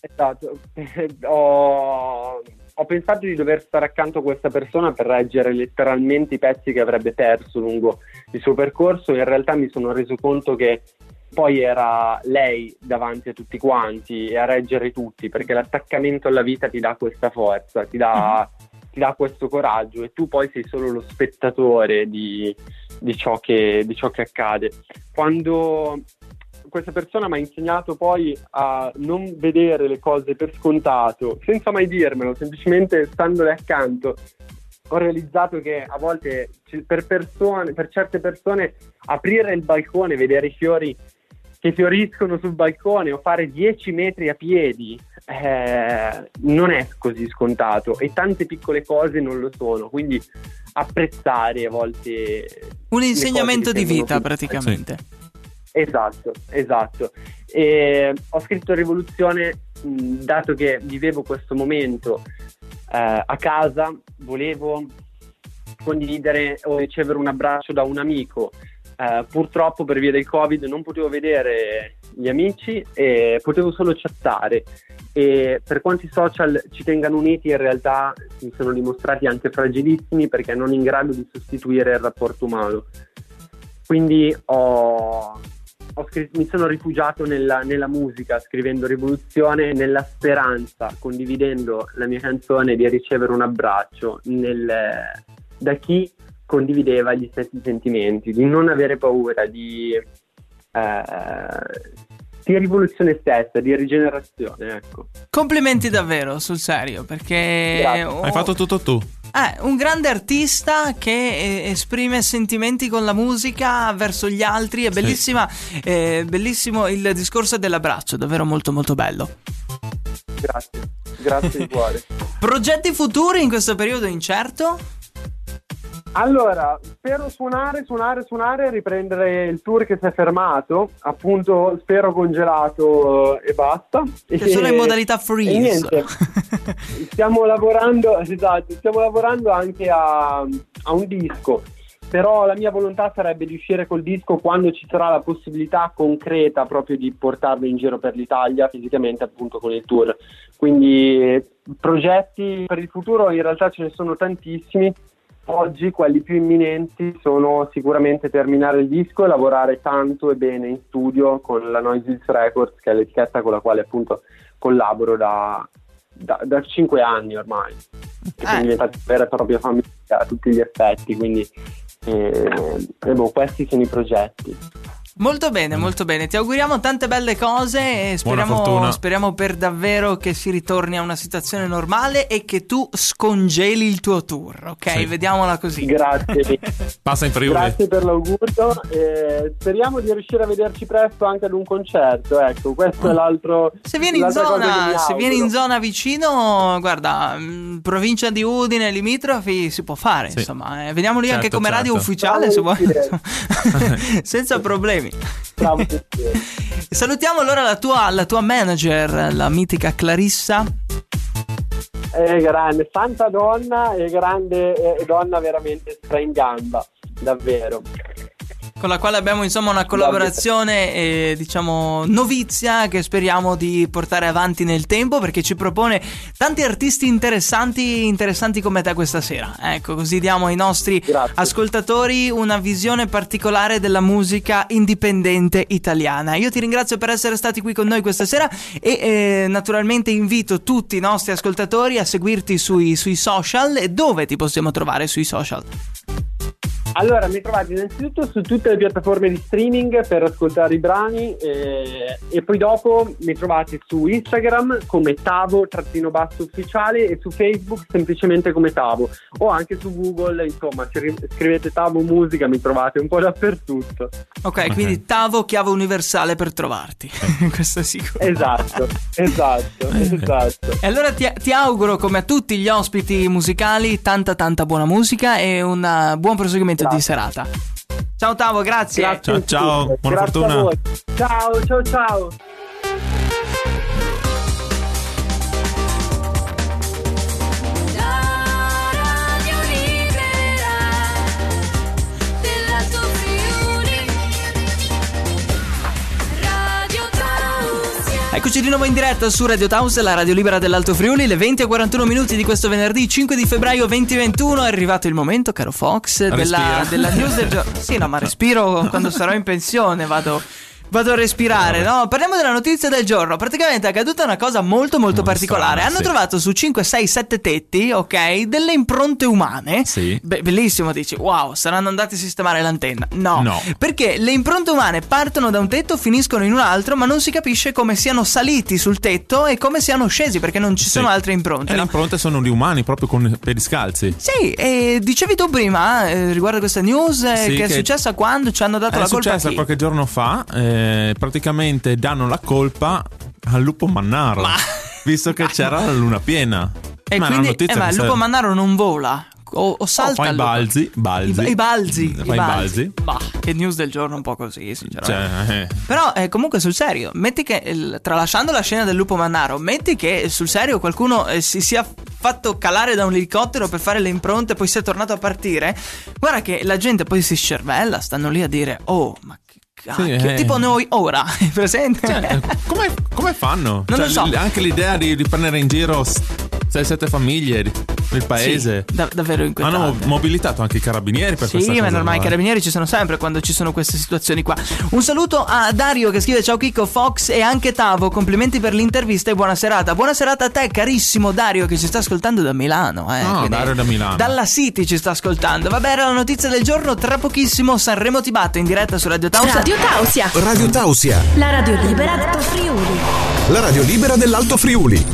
Speaker 6: esatto, ho, ho pensato di dover stare accanto a questa persona per reggere letteralmente i pezzi che avrebbe perso lungo il suo percorso. In realtà mi sono reso conto che poi era lei davanti a tutti quanti e a reggere tutti, perché l'attaccamento alla vita ti dà questa forza, ti dà, ti dà questo coraggio e tu poi sei solo lo spettatore di, di ciò, che, di ciò che accade. Quando questa persona mi ha insegnato poi a non vedere le cose per scontato, senza mai dirmelo, semplicemente standole accanto. Ho realizzato che a volte per, persone, per certe persone aprire il balcone, vedere i fiori che fioriscono sul balcone o fare 10 metri a piedi eh, non è così scontato e tante piccole cose non lo sono. Quindi apprezzare a volte
Speaker 2: Un insegnamento di vita praticamente.
Speaker 6: Esatto, esatto. E ho scritto Rivoluzione dato che vivevo questo momento eh, a casa, volevo condividere o ricevere un abbraccio da un amico eh, purtroppo per via del Covid non potevo vedere gli amici e potevo solo chattare e per quanto i social ci tengano uniti in realtà si sono dimostrati anche fragilissimi perché non in grado di sostituire il rapporto umano. Quindi ho scritto- mi sono rifugiato nella, nella musica scrivendo Rivoluzione nella speranza, condividendo la mia canzone di ricevere un abbraccio nel- da chi condivideva gli stessi sentimenti, di non avere paura, di, eh, di rivoluzione stessa, di rigenerazione. Ecco.
Speaker 2: Complimenti davvero, sul serio, perché... Oh,
Speaker 3: Hai fatto tutto tu.
Speaker 2: Eh, un grande artista che eh, esprime sentimenti con la musica verso gli altri. È bellissima, eh, bellissimo il discorso dell'abbraccio, davvero molto molto bello.
Speaker 6: Grazie, grazie di cuore.
Speaker 2: Progetti futuri in questo periodo incerto?
Speaker 6: Allora, spero suonare, suonare, suonare, riprendere il tour che si è fermato, appunto spero congelato eh, e basta.
Speaker 2: Che sono in
Speaker 6: E-
Speaker 2: modalità
Speaker 6: E
Speaker 2: freeze.
Speaker 6: niente, stiamo lavorando, esatto, stiamo lavorando anche a, a un disco, però la mia volontà sarebbe di uscire col disco quando ci sarà la possibilità concreta proprio di portarlo in giro per l'Italia fisicamente appunto con il tour. Quindi progetti per il futuro in realtà ce ne sono tantissimi. Oggi quelli più imminenti sono sicuramente terminare il disco e lavorare tanto e bene in studio con la Noises Records, che è l'etichetta con la quale appunto collaboro da, da, da 5 anni ormai. Che sono
Speaker 2: Eh.
Speaker 6: diventati vera e propria famiglia a tutti gli effetti, quindi eh, e boh, questi sono i progetti.
Speaker 2: Molto bene, molto bene. Ti auguriamo tante belle cose e speriamo, speriamo per davvero che si ritorni a una situazione normale e che tu scongeli il tuo tour, ok?
Speaker 3: Sì.
Speaker 2: Vediamola così.
Speaker 6: Grazie.
Speaker 3: Passa in Friuli.
Speaker 6: Grazie per l'augurio e speriamo di riuscire a vederci presto anche ad un concerto. Ecco, questo è l'altro.
Speaker 2: Se vieni, in zona, se vieni in zona vicino, guarda, mh, provincia di Udine, limitrofi, si può fare,
Speaker 3: Sì.
Speaker 2: insomma. eh, veniamo lì anche
Speaker 3: Certo,
Speaker 2: come radio
Speaker 3: certo.
Speaker 2: ufficiale, se vuoi. Senza problemi.
Speaker 6: Cristiano.
Speaker 2: Salutiamo allora la tua, la tua manager, la mitica Clarissa.
Speaker 6: È grande, santa donna e grande e donna veramente stra in gamba, davvero.
Speaker 2: Con la quale abbiamo insomma una collaborazione eh, diciamo novizia che speriamo di portare avanti nel tempo perché ci propone tanti artisti interessanti interessanti come te questa sera. Ecco così diamo ai nostri
Speaker 6: Grazie.
Speaker 2: ascoltatori una visione particolare della musica indipendente italiana. Io ti ringrazio per essere stati qui con noi questa sera e eh, naturalmente invito tutti i nostri ascoltatori a seguirti sui, sui social. E dove ti possiamo trovare sui social
Speaker 6: Allora, mi trovate innanzitutto su tutte le piattaforme di streaming per ascoltare i brani eh, e poi dopo mi trovate su Instagram come Tavo trattino basso ufficiale e su Facebook semplicemente come Tavo o anche su Google, insomma, scrivete Tavo musica mi trovate un po' dappertutto.
Speaker 2: Ok, quindi Tavo chiave universale per trovarti. Questo è sicuro.
Speaker 6: Esatto, esatto, esatto.
Speaker 2: E allora ti, ti auguro, come a tutti gli ospiti musicali, tanta tanta buona musica e un uh, buon proseguimento di
Speaker 6: Grazie.
Speaker 2: serata. Ciao Tavo, grazie.
Speaker 6: Grazie
Speaker 3: Ciao, ciao, buona
Speaker 6: Grazie
Speaker 3: fortuna.
Speaker 6: Ciao, ciao, ciao.
Speaker 2: Eccoci di nuovo in diretta su Radio Taus, la radio libera dell'Alto Friuli, le 20 e 41 minuti di questo venerdì 5 di febbraio 2021. È arrivato il momento, caro Fox, della, della news del giorno. Sì, no, ma respiro quando sarò in pensione, vado. Vado a respirare, no? Parliamo della notizia del giorno. Praticamente è accaduta una cosa molto molto
Speaker 3: Molto
Speaker 2: particolare.
Speaker 3: strana,
Speaker 2: Hanno
Speaker 3: sì.
Speaker 2: trovato su 5, 6, 7 tetti, ok, delle impronte umane.
Speaker 3: Sì.
Speaker 2: Beh, bellissimo, dici, wow, saranno andati a sistemare l'antenna. No,
Speaker 3: No.
Speaker 2: perché le impronte umane partono da un tetto, finiscono in un altro, ma non si capisce come siano saliti sul tetto e come siano scesi, perché non ci
Speaker 3: Sì.
Speaker 2: sono altre impronte.
Speaker 3: E le
Speaker 2: no?
Speaker 3: impronte sono di umani, proprio con i piedi scalzi.
Speaker 2: Sì, e dicevi tu prima eh, riguardo questa news eh,
Speaker 3: Sì,
Speaker 2: che è
Speaker 3: che-
Speaker 2: successa quando ci hanno dato
Speaker 3: È
Speaker 2: la colpa a
Speaker 3: successa qualche giorno fa. eh, praticamente danno la colpa al lupo mannaro.
Speaker 2: Ma-
Speaker 3: Visto che c'era la luna piena.
Speaker 2: E
Speaker 3: Ma
Speaker 2: quindi,
Speaker 3: notizia
Speaker 2: eh, ma il lupo mannaro non vola. O, o salta
Speaker 3: fa i balzi, balzi.
Speaker 2: I, i balzi.
Speaker 3: Fa i balzi.
Speaker 2: Bah, che news del giorno un po' così, sinceramente.
Speaker 3: Cioè, eh,
Speaker 2: Però eh, comunque sul serio, metti che il- tralasciando la scena del lupo mannaro, metti che sul serio qualcuno eh, si sia fatto calare da un elicottero per fare le impronte, poi sei tornato a partire. Guarda che la gente poi si scervella, stanno lì a dire, oh, ma cacchio,
Speaker 3: eh.
Speaker 2: tipo noi ora, presente?
Speaker 3: Cioè, come, come fanno?
Speaker 2: Non lo
Speaker 3: Cioè,
Speaker 2: so.
Speaker 3: l- Anche l'idea di, di prendere in giro 6-7 famiglie del paese.
Speaker 2: Sì, da- davvero inquietante.
Speaker 3: Hanno mobilitato anche i carabinieri per
Speaker 2: Sì,
Speaker 3: questa
Speaker 2: ma
Speaker 3: cosa.
Speaker 2: è normale, i
Speaker 3: qua.
Speaker 2: carabinieri ci sono sempre quando ci sono queste situazioni qua. Un saluto a Dario che scrive ciao Chicco, Fox e anche Tavo, complimenti per l'intervista e buona serata. Buona serata a te carissimo Dario che ci sta ascoltando da Milano. Eh,
Speaker 3: Ah,
Speaker 2: quindi
Speaker 3: Dario da Milano.
Speaker 2: Dalla City ci sta ascoltando. Vabbè, era la notizia del giorno, tra pochissimo Sanremo ti batte in diretta su Radio Tausia.
Speaker 7: Radio Tausia,
Speaker 1: Radio Tausia,
Speaker 7: la radio libera del Friuli.
Speaker 1: la radio libera dell'Alto Friuli.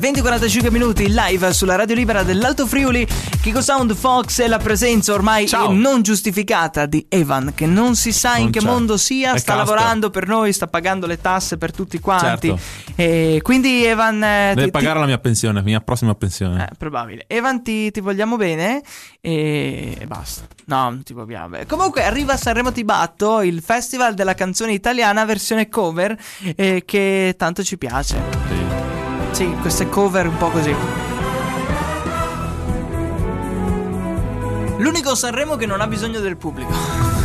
Speaker 2: 20-45 minuti live sulla radio libera dell'Alto Friuli. Kiko Sound Fox e la presenza ormai non giustificata di Evan, che non si sa in
Speaker 3: Non
Speaker 2: che
Speaker 3: c'è.
Speaker 2: mondo sia,
Speaker 3: È
Speaker 2: sta
Speaker 3: casta.
Speaker 2: lavorando per noi, sta pagando le tasse per tutti quanti.
Speaker 3: Certo.
Speaker 2: E quindi Evan... eh,
Speaker 3: Deve
Speaker 2: ti-
Speaker 3: pagare la mia pensione, la mia prossima pensione.
Speaker 2: Eh, probabile. Evan, ti, ti vogliamo bene e e basta. No, non ti vogliamo bene. Comunque arriva a Sanremo Ti Batto, il festival della canzone italiana versione cover eh, che tanto ci piace.
Speaker 3: Sì.
Speaker 2: Queste cover un po' così. L'unico Sanremo che non ha bisogno del pubblico.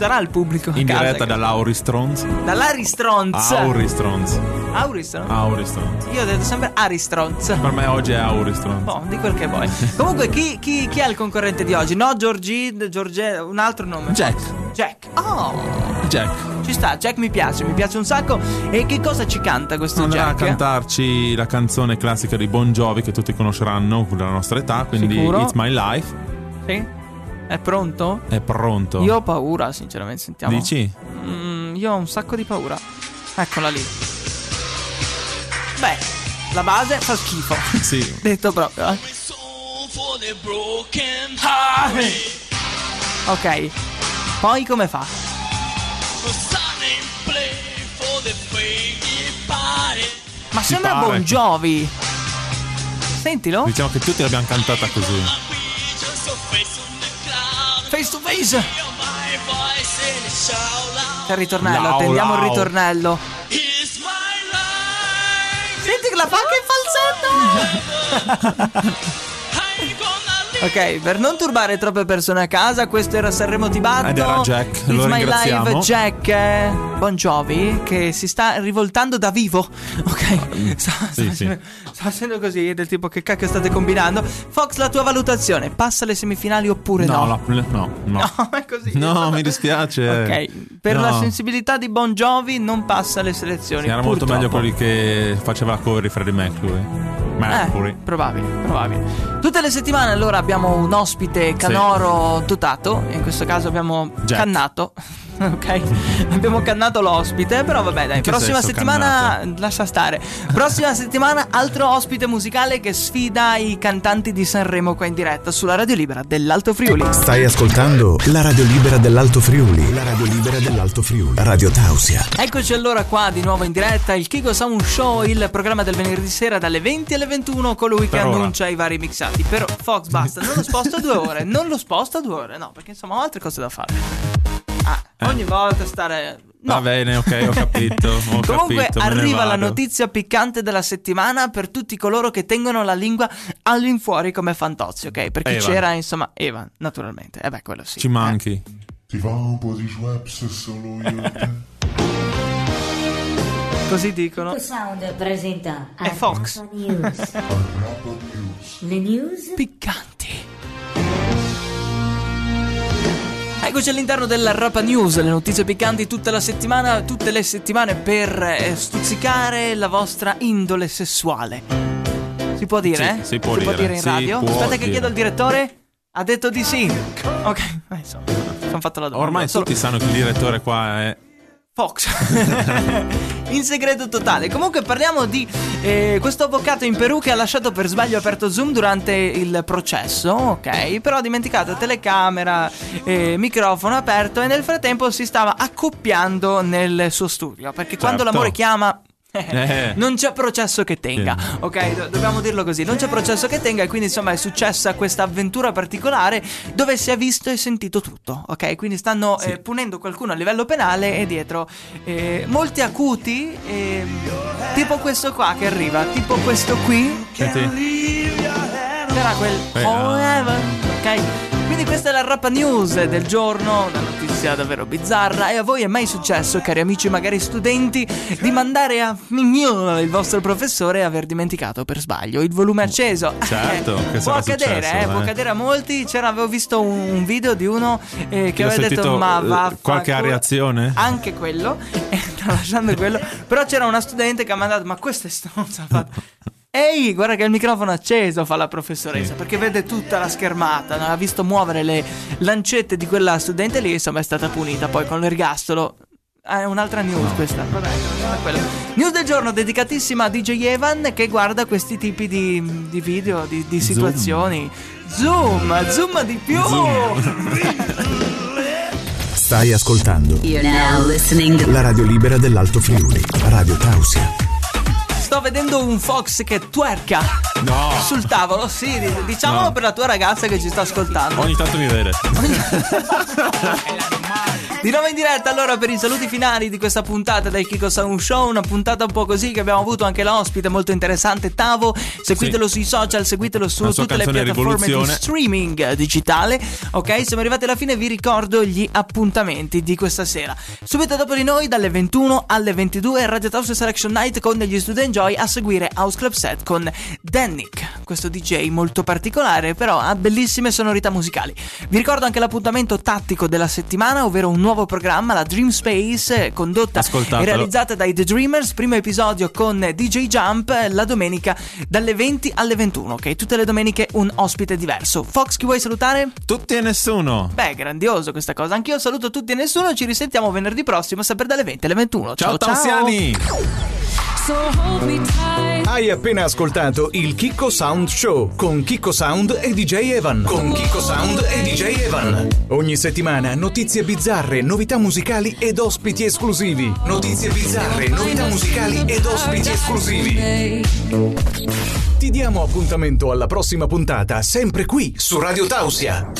Speaker 2: Sarà il pubblico. a
Speaker 3: In
Speaker 2: casa
Speaker 3: diretta
Speaker 2: che-
Speaker 3: dall'Auristrons.
Speaker 2: dall'Aristronz.
Speaker 3: Auristrons.
Speaker 2: Auristronz?
Speaker 3: Auristrons.
Speaker 2: Io ho detto sempre Aristronz.
Speaker 3: Per me oggi è Auristrons.
Speaker 2: Oh, di quel che vuoi. Comunque, chi, chi- chi è il concorrente di oggi? No, Giorgi, Giorge, un altro nome.
Speaker 3: Jack.
Speaker 2: Jack. Oh,
Speaker 3: Jack.
Speaker 2: ci sta. Jack mi piace, mi piace un sacco. E che cosa ci canta questo
Speaker 3: Andrà a
Speaker 2: Jack?
Speaker 3: cantarci la canzone classica di Bon Jovi che tutti conosceranno della nostra età, quindi
Speaker 2: Sicuro?
Speaker 3: It's My Life.
Speaker 2: Sì? È pronto?
Speaker 3: È pronto.
Speaker 2: Io ho paura, sinceramente. Sentiamo.
Speaker 3: Dici?
Speaker 2: Mm, io ho un sacco di paura. Eccola lì. Beh, la base fa schifo.
Speaker 3: Sì.
Speaker 2: Detto proprio. eh. Ok. Poi come fa? Ma sembra
Speaker 3: pare.
Speaker 2: Bon Jovi. Sentilo.
Speaker 3: Diciamo che tutti l'abbiamo cantata così.
Speaker 2: Face to face. C'è il ritornello,
Speaker 3: Lau,
Speaker 2: attendiamo il
Speaker 3: lau.
Speaker 2: ritornello. Senti che la fa anche in falsetto. Ok, per non turbare troppe persone a casa, questo era Sanremo Tibatto.
Speaker 3: Ed era Jack,
Speaker 2: It's My. Live Jack eh, Bon Jovi che si sta rivoltando da vivo. Ok, sta, sta
Speaker 3: Sì, sì.
Speaker 2: facendo, sta facendo così, del tipo che cacchio state combinando. Fox, la tua valutazione, passa alle semifinali oppure no?
Speaker 3: No, la- no, no.
Speaker 2: No, è così.
Speaker 3: No, mi dispiace.
Speaker 2: Ok, per
Speaker 3: No.
Speaker 2: la sensibilità di Bon Jovi non passa alle selezioni.
Speaker 3: Sì, era molto
Speaker 2: purtroppo.
Speaker 3: meglio quelli che faceva la cover di Freddie Mercury. Mercury.
Speaker 2: Eh, probabile, probabile. Tutte le settimane allora abbiamo un ospite canoro dotato. In questo caso abbiamo
Speaker 3: Jack.
Speaker 2: cannato. Ok, abbiamo cannato l'ospite. Però vabbè, dai.
Speaker 3: Che
Speaker 2: Prossima settimana, lascia stare. Prossima settimana, altro ospite musicale che sfida i cantanti di Sanremo qua in diretta sulla Radio Libera dell'Alto Friuli.
Speaker 1: Stai ascoltando la radio libera dell'Alto Friuli. La radio libera dell'Alto Friuli. Radio Tausia.
Speaker 2: Eccoci allora qua di nuovo in diretta, il Kiko Sound Show, il programma del venerdì sera dalle 20 alle 21, colui che
Speaker 3: Per ora.
Speaker 2: annuncia i vari mixati. Però Fox basta, non lo sposto a due ore, non lo sposto a due ore, no, perché insomma ho altre cose da fare. Ah, ogni volta stare... No.
Speaker 3: Va bene, ok, ho capito. Ho
Speaker 2: Comunque
Speaker 3: capito,
Speaker 2: arriva la notizia piccante della settimana per tutti coloro che tengono la lingua all'infuori come Fantozzi, ok? Perché
Speaker 3: Evan.
Speaker 2: c'era insomma Evan, naturalmente. Eh beh, quello sì.
Speaker 3: Ci manchi.
Speaker 8: Ti va un po' di Schweppes solo io e?
Speaker 2: Eh, così dicono.
Speaker 9: Sound presenta
Speaker 2: È Fox.
Speaker 9: News. Le news
Speaker 2: piccanti. Eccoci all'interno della Rapa News, le notizie piccanti tutta la settimana, tutte le settimane per eh, stuzzicare la vostra indole sessuale. Si può dire?
Speaker 3: Sì,
Speaker 2: eh?
Speaker 3: si può dire,
Speaker 2: in
Speaker 3: si
Speaker 2: radio?
Speaker 3: può
Speaker 2: Aspetta che
Speaker 3: dire.
Speaker 2: chiedo al direttore. Ha detto di sì. Ok, insomma, sono fatto la domanda.
Speaker 3: Ormai
Speaker 2: Solo-
Speaker 3: tutti sanno che il direttore qua è.
Speaker 2: Fox in segreto totale. Comunque parliamo di eh, questo avvocato in Perù che ha lasciato per sbaglio aperto Zoom durante il processo, ok? Però ha dimenticato telecamera, eh, microfono aperto e nel frattempo si stava accoppiando nel suo studio. Perché quando
Speaker 3: Certo.
Speaker 2: l'amore chiama
Speaker 3: Eh.
Speaker 2: Non c'è processo che tenga, ok? Do- dobbiamo dirlo così. Non c'è processo che tenga, e quindi insomma è successa questa avventura particolare dove si è visto e sentito tutto, ok? Quindi stanno
Speaker 3: Sì.
Speaker 2: eh, punendo qualcuno a livello penale e dietro eh, molti acuti, eh, tipo questo qua che arriva, tipo questo qui,
Speaker 3: Senti.
Speaker 2: era quel forever, ok? Quindi questa è la rap news del giorno, una notizia davvero bizzarra. E a voi è mai successo, cari amici, magari studenti, di mandare a mignolo il vostro professore e aver dimenticato per sbaglio il volume acceso?
Speaker 3: Certo,
Speaker 2: Eh, può
Speaker 3: sarà
Speaker 2: accadere,
Speaker 3: successo,
Speaker 2: eh, può
Speaker 3: eh.
Speaker 2: accadere a molti. C'era, avevo visto un, video di uno eh, che
Speaker 3: Io
Speaker 2: aveva detto: Ma
Speaker 3: eh,
Speaker 2: va.
Speaker 3: qualche reazione?
Speaker 2: Anche quello, eh, tralasciando quello. Però c'era una studente che ha mandato: Ma questa è stronza. Ehi, guarda che il microfono è acceso, fa la professoressa, perché vede tutta la schermata, non ha visto muovere le lancette di quella studente lì, insomma è stata punita poi con l'ergastolo. Ah, è un'altra news questa, vabbè, non è quello. News del giorno dedicatissima a DJ Evan che guarda questi tipi di, di video, di, di
Speaker 3: Zoom.
Speaker 2: situazioni. Zoom, zoom di più!
Speaker 1: Stai ascoltando
Speaker 7: You're now listening to
Speaker 1: la radio libera dell'Alto Friuli, Radio Tausia.
Speaker 2: Sto vedendo un Fox che twerca
Speaker 3: No.
Speaker 2: sul tavolo, sì, di- diciamolo
Speaker 3: No.
Speaker 2: per la tua ragazza che ci sta ascoltando.
Speaker 3: Ogni tanto mi vede.
Speaker 2: Di nuovo in diretta allora per i saluti finali di questa puntata del Kiko Sound Show, una puntata un po' così che abbiamo avuto anche l'ospite molto interessante Tavo, seguitelo sui social, seguitelo su
Speaker 3: La
Speaker 2: tutte le piattaforme di streaming digitale, ok? Siamo arrivati alla fine, vi ricordo gli appuntamenti di questa sera. Subito dopo di noi dalle 21 alle 22 Radio House Selection Night con degli Student Joy a seguire House Club Set con Dannick, questo DJ molto particolare però ha bellissime sonorità musicali. Vi ricordo anche l'appuntamento tattico della settimana, ovvero un nuovo programma, la Dream Space, eh, condotta e realizzata dai The Dreamers, primo episodio con DJ Jump la domenica dalle 20 alle 21, ok? Tutte le domeniche un ospite diverso. Fox, chi vuoi salutare?
Speaker 3: Tutti e nessuno.
Speaker 2: Beh, grandioso questa cosa. Anch'io saluto tutti e nessuno. Ci risentiamo venerdì prossimo, sempre dalle 20 alle 21.
Speaker 3: Ciao,
Speaker 2: ciao.
Speaker 3: Tausiani.
Speaker 5: So hold me tight.
Speaker 4: Hai appena ascoltato il Kiko Sound Show con Kiko Sound e DJ Evan. Con Kiko Sound e DJ Evan. Ogni settimana notizie bizzarre, novità musicali ed ospiti esclusivi. Notizie bizzarre, novità musicali ed ospiti esclusivi. Ti diamo appuntamento alla prossima puntata, sempre qui su Radio Tausia.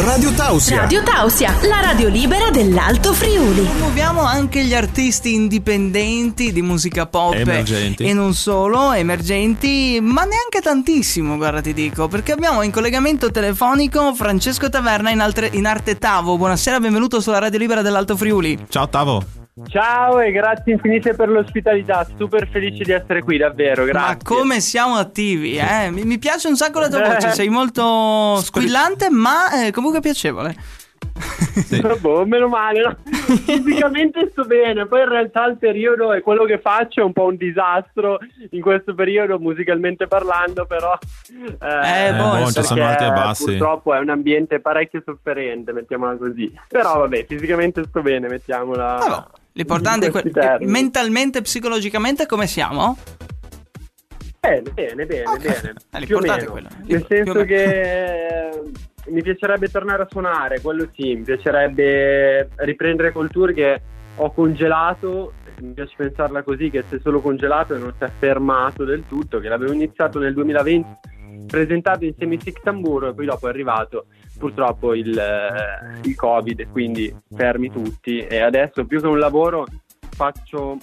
Speaker 1: Radio Tausia.
Speaker 7: Radio Tausia, la radio libera dell'Alto Friuli.
Speaker 2: Promuoviamo anche gli artisti indipendenti di musica pop
Speaker 3: Emergenti.
Speaker 2: e non solo, emergenti, ma neanche tantissimo, guarda ti dico, perché abbiamo in collegamento telefonico Francesco Taverna in, altre- in arte Tavo. Buonasera, benvenuto sulla radio libera dell'Alto Friuli.
Speaker 3: Ciao Tavo.
Speaker 6: Ciao e grazie infinite per l'ospitalità, super felice di essere qui, davvero, grazie.
Speaker 2: Ma come siamo attivi, eh? Mi, mi piace un sacco la tua voce, sei molto squillante, ma eh, comunque piacevole.
Speaker 6: Boh, meno male, no? Fisicamente sto bene, poi in realtà il periodo e quello che faccio è un po' un disastro in questo periodo musicalmente parlando, però
Speaker 2: Eh, boh,
Speaker 3: boh, ci sono alti e bassi.
Speaker 6: Purtroppo è un ambiente parecchio sofferente, mettiamola così. Però vabbè, fisicamente sto bene, mettiamola.
Speaker 2: Ah, boh. L'importante è que-
Speaker 6: termini.
Speaker 2: mentalmente, psicologicamente come siamo?
Speaker 6: Bene, bene, bene,
Speaker 2: Ok.
Speaker 6: bene.
Speaker 2: Eh, l'importante è quello.
Speaker 6: Nel senso che eh, mi piacerebbe tornare a suonare, quello sì, mi piacerebbe riprendere col tour che ho congelato, mi piace pensarla così, che si è solo congelato e non si è fermato del tutto, che l'avevo iniziato nel 2020, presentato insieme a Six Tamburo e poi dopo è arrivato purtroppo il, il Covid quindi fermi tutti. E adesso più che un lavoro faccio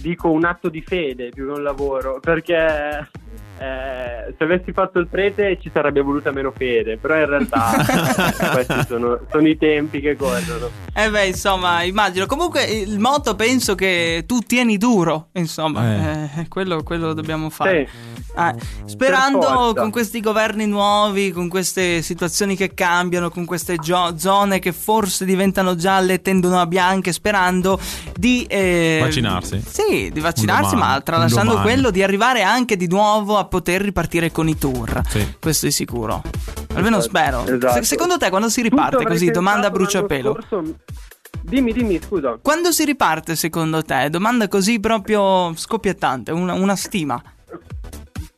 Speaker 6: dico un atto di fede più che un lavoro perché eh, se avessi fatto il prete ci sarebbe voluta meno fede però in realtà eh, questi sono, sono i tempi che corrono
Speaker 2: Eh beh, insomma, immagino. Comunque il motto penso che tu tieni duro, insomma, eh, quello, quello lo dobbiamo fare. Eh, sperando
Speaker 6: Per forza.
Speaker 2: con questi governi nuovi, con queste situazioni che cambiano, con queste gio- zone che forse diventano gialle e tendono a bianche, sperando di eh,
Speaker 3: Vaccinarsi.
Speaker 2: Sì, di vaccinarsi, ma tralasciando quello di arrivare anche di nuovo a poter ripartire con i tour.
Speaker 3: Sì.
Speaker 2: Questo è sicuro. Almeno
Speaker 6: Esatto,
Speaker 2: spero.
Speaker 6: esatto.
Speaker 2: Se- secondo te quando si riparte
Speaker 6: Tutto
Speaker 2: così, domanda a bruciapelo.
Speaker 6: scorso- dimmi dimmi scusa
Speaker 2: Quando si riparte secondo te? Domanda così proprio scoppiettante, una, una stima.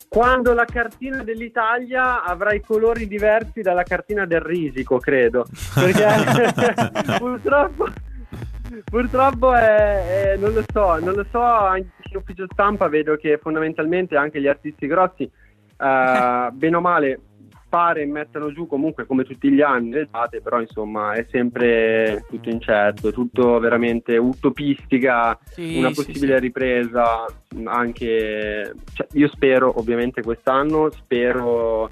Speaker 6: Quando la cartina dell'Italia avrà i colori diversi dalla cartina del risico, credo. Perché purtroppo, purtroppo è, è- non lo so, non lo so, in ufficio stampa vedo che fondamentalmente anche gli artisti grossi, eh, bene o male, pare mettano giù comunque come tutti gli anni le date, però insomma è sempre tutto incerto, tutto veramente utopistica
Speaker 2: Sì,
Speaker 6: una possibile
Speaker 2: sì.
Speaker 6: ripresa anche cioè, io spero ovviamente quest'anno spero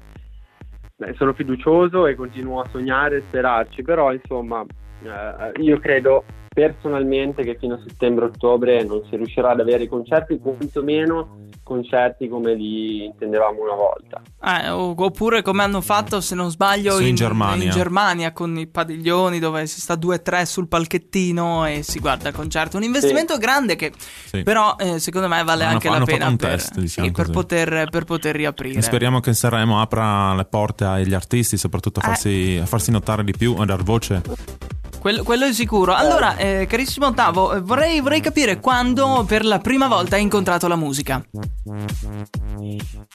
Speaker 6: beh, sono fiducioso e continuo a sognare e sperarci però insomma eh, io credo personalmente che fino a settembre-ottobre non si riuscirà ad avere i concerti quantomeno concerti come li intendevamo una volta
Speaker 2: Eh, oppure come hanno fatto, se non sbaglio,
Speaker 3: Sì, in Germania.
Speaker 2: in Germania con i padiglioni dove si sta 2-3 sul palchettino e si guarda il concerto. Un investimento grande che
Speaker 3: Sì.
Speaker 2: però eh, secondo me vale
Speaker 3: Hanno
Speaker 2: anche
Speaker 3: fa-
Speaker 2: la pena per,
Speaker 3: test, diciamo
Speaker 2: sì, per poter, per poter riaprire.
Speaker 3: E speriamo che Sanremo apra le porte agli artisti, soprattutto a
Speaker 2: Eh.
Speaker 3: farsi, a farsi notare di più, a dar voce.
Speaker 2: Quello, quello è sicuro. Allora, eh, carissimo Ottavo, eh, vorrei, vorrei capire quando per la prima volta hai incontrato la musica.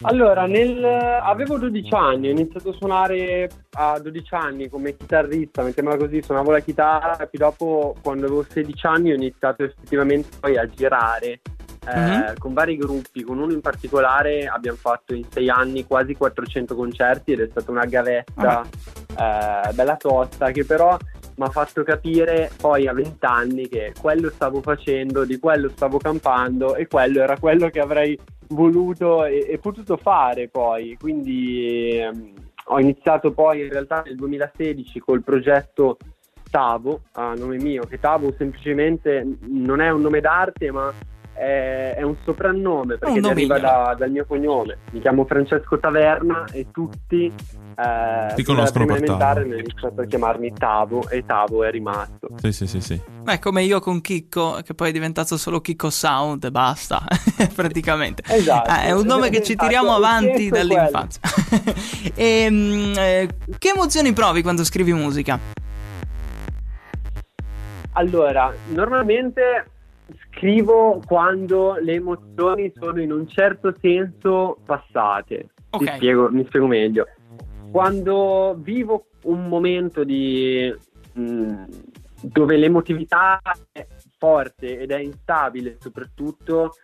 Speaker 6: Allora, nel, avevo 12 anni, ho iniziato a suonare a 12 anni come chitarrista, mettiamola così, suonavo la chitarra, e poi dopo, quando avevo 16 anni, ho iniziato effettivamente poi a girare eh,
Speaker 2: Mhm.
Speaker 6: con vari gruppi, con uno in particolare abbiamo fatto in 6 anni quasi 400 concerti ed è stata una gavetta eh, bella tosta che però mi ha fatto capire poi a 20 anni che quello stavo facendo, di quello stavo campando e quello era quello che avrei voluto e, e potuto fare poi. Quindi ehm, ho iniziato poi in realtà nel 2016 col progetto Tavo, a nome mio, che Tavo semplicemente non è un nome d'arte ma è, è un soprannome perché
Speaker 2: Un
Speaker 6: deriva
Speaker 2: nomignolo.
Speaker 6: da- dal mio cognome. Mi chiamo Francesco Taverna e tutti eh,
Speaker 3: Ti conoscono
Speaker 6: prima
Speaker 3: per Tavo.
Speaker 6: elementare hanno iniziato a chiamarmi Tavo e Tavo è rimasto.
Speaker 3: Sì, sì, sì, sì.
Speaker 2: È come io con Chicco, che poi è diventato solo Chicco Sound e basta, praticamente.
Speaker 6: Esatto.
Speaker 2: Eh, è un nome che ci tiriamo
Speaker 6: Esatto, il
Speaker 2: avanti dall'infanzia. e, mm, eh, che emozioni provi quando scrivi musica?
Speaker 6: Allora, normalmente scrivo quando le emozioni sono in un certo senso passate.
Speaker 2: Ok.
Speaker 6: Mi, spiego, mi spiego meglio. Quando vivo un momento di mh, dove l'emotività è forte ed è instabile, soprattutto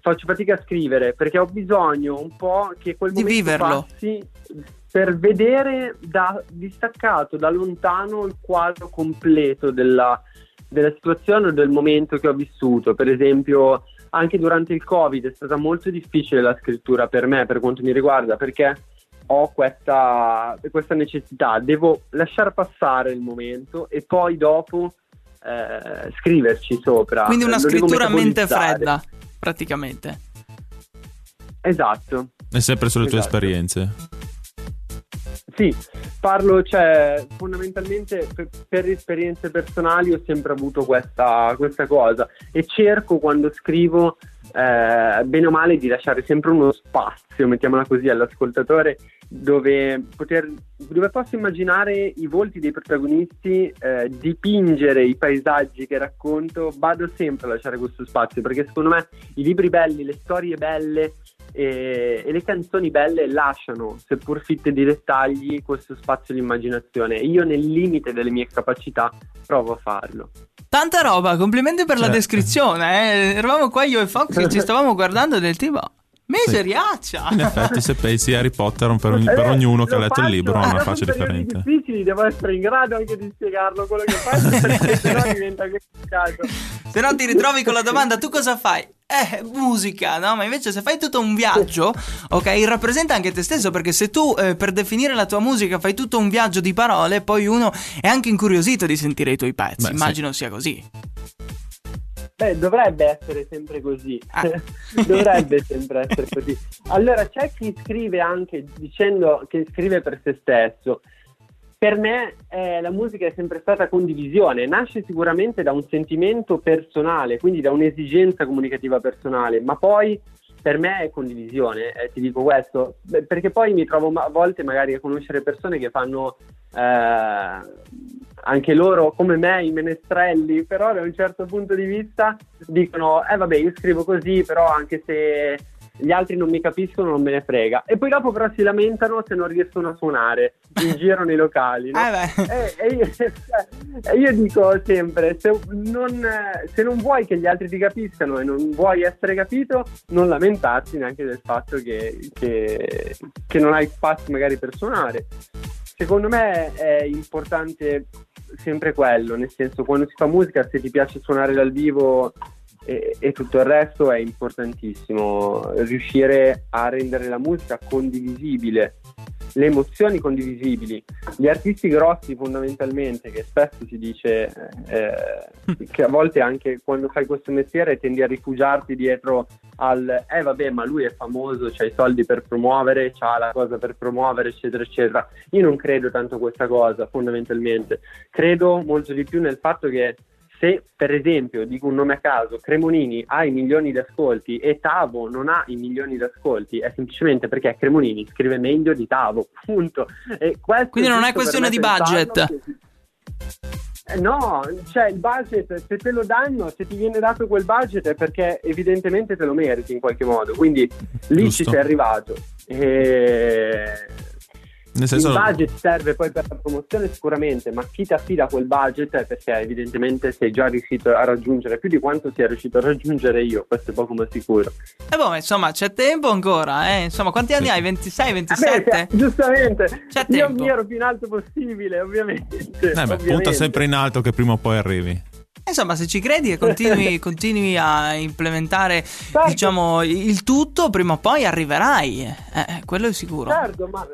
Speaker 6: faccio fatica a scrivere perché ho bisogno un po' che quel
Speaker 2: Di
Speaker 6: momento
Speaker 2: viverlo.
Speaker 6: passi per vedere da distaccato, da lontano il quadro completo della, della situazione o del momento che ho vissuto. Per esempio, anche durante il Covid è stata molto difficile la scrittura per me, per quanto mi riguarda, perché ho questa, questa necessità, devo lasciare passare il momento e poi dopo eh, scriverci sopra.
Speaker 2: Quindi una
Speaker 6: Lo devo
Speaker 2: scrittura a mente fredda, praticamente.
Speaker 6: Esatto.
Speaker 3: È sempre sulle tue
Speaker 6: Esatto.
Speaker 3: esperienze.
Speaker 6: Sì, parlo, cioè, fondamentalmente per, per esperienze personali ho sempre avuto questa, questa cosa e cerco quando scrivo, eh, bene o male, di lasciare sempre uno spazio, mettiamola così, all'ascoltatore dove, poter, dove posso immaginare i volti dei protagonisti, eh, dipingere i paesaggi che racconto, vado sempre a lasciare questo spazio perché secondo me i libri belli, le storie belle e, e le canzoni belle lasciano, seppur fitte di dettagli, questo spazio di immaginazione. E io, nel limite delle mie capacità, provo a farlo.
Speaker 2: Tanta roba, complimenti per la
Speaker 3: Certo.
Speaker 2: descrizione. eh. Eravamo qua io e Fox che ci stavamo guardando del tipo. Miseriaccia!
Speaker 3: In effetti, se pensi a Harry Potter, per, ogni- per
Speaker 6: Eh,
Speaker 3: ognuno che ha letto il
Speaker 6: faccio,
Speaker 3: libro ha una faccia differente.
Speaker 6: difficili, devo essere in grado anche di spiegarlo quello che faccio, perché sennò diventa complicato.
Speaker 2: Se no ti ritrovi con la domanda, tu cosa fai? Eh, musica, no? Ma invece se fai tutto un viaggio, ok, rappresenta anche te stesso, perché se tu eh, per definire la tua musica fai tutto un viaggio di parole, poi uno è anche incuriosito di sentire i tuoi pezzi.
Speaker 3: Beh, sì.
Speaker 2: Immagino sia così.
Speaker 6: Beh, dovrebbe essere sempre così.
Speaker 2: Ah.
Speaker 6: dovrebbe sempre essere così. Allora, c'è chi scrive anche dicendo che scrive per se stesso. Per me eh, la musica è sempre stata condivisione, nasce sicuramente da un sentimento personale, quindi da un'esigenza comunicativa personale, ma poi per me è condivisione, eh, ti dico questo, perché poi mi trovo a volte magari a conoscere persone che fanno eh, anche loro come me i menestrelli, però da un certo punto di vista dicono eh vabbè io scrivo così, però anche se gli altri non mi capiscono non me ne frega. E poi dopo però si lamentano se non riescono a suonare in giro nei locali. no?
Speaker 2: Eh.
Speaker 6: E, e io, e io dico sempre, se non, se non vuoi che gli altri ti capiscano e non vuoi essere capito, non lamentarti neanche del fatto che, che- che non hai spazio magari per suonare. Secondo me è importante sempre quello, nel senso quando si fa musica, se ti piace suonare dal vivo e, e tutto il resto è importantissimo riuscire a rendere la musica condivisibile, le emozioni condivisibili. Gli artisti grossi fondamentalmente, che spesso si dice eh, che a volte anche quando fai questo mestiere tendi a rifugiarti dietro al eh vabbè ma lui è famoso, c'ha i soldi per promuovere, c'ha la cosa per promuovere eccetera eccetera. Io non credo tanto a questa cosa fondamentalmente, credo molto di più nel fatto che se per esempio, dico un nome a caso, Cremonini ha i milioni di ascolti e Tavo non ha i milioni di ascolti, è semplicemente perché Cremonini scrive meglio di Tavo, punto. E
Speaker 2: Quindi non è questione di budget.
Speaker 6: Eh, No, cioè il budget, se te lo danno, se ti viene dato quel budget è perché evidentemente te lo meriti in qualche modo, quindi lì
Speaker 3: Giusto.
Speaker 6: ci sei arrivato. E...
Speaker 3: Nel senso,
Speaker 6: Il budget serve poi per la promozione sicuramente, ma chi ti affida quel budget è perché evidentemente sei già riuscito a raggiungere più di quanto sia riuscito a raggiungere io, questo è poco ma sicuro.
Speaker 2: E boh, ma insomma, c'è tempo ancora, eh? Insomma, quanti anni
Speaker 3: Sì.
Speaker 2: hai? 26,
Speaker 6: Vabbè,
Speaker 2: 27?
Speaker 6: cioè, giustamente,
Speaker 2: C'è
Speaker 6: io
Speaker 2: tempo.
Speaker 6: mi ero più in alto possibile, ovviamente.
Speaker 3: eh, beh, punta
Speaker 6: ovviamente.
Speaker 3: sempre in alto che prima o poi arrivi.
Speaker 2: Insomma, se ci credi e continui, continui a implementare,
Speaker 6: Certo.
Speaker 2: diciamo, il tutto, prima o poi arriverai. Eh, quello è sicuro.
Speaker 6: Certo, ma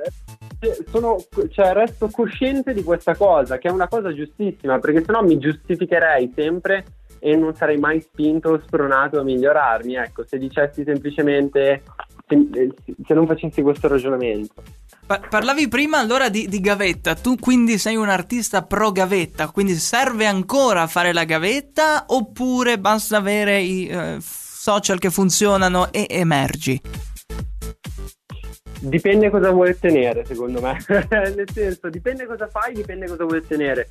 Speaker 6: eh, sono, cioè, resto cosciente di questa cosa, che è una cosa giustissima, perché sennò mi giustificherei sempre e non sarei mai spinto o spronato a migliorarmi. Ecco, se dicessi semplicemente, se, se non facessi questo ragionamento.
Speaker 2: Pa- parlavi prima allora di, di gavetta, tu quindi sei un artista pro gavetta, quindi serve ancora fare la gavetta oppure basta avere i eh, social che funzionano e emergi?
Speaker 6: Dipende cosa vuoi ottenere, secondo me. Nel senso, dipende cosa fai, dipende cosa vuoi ottenere.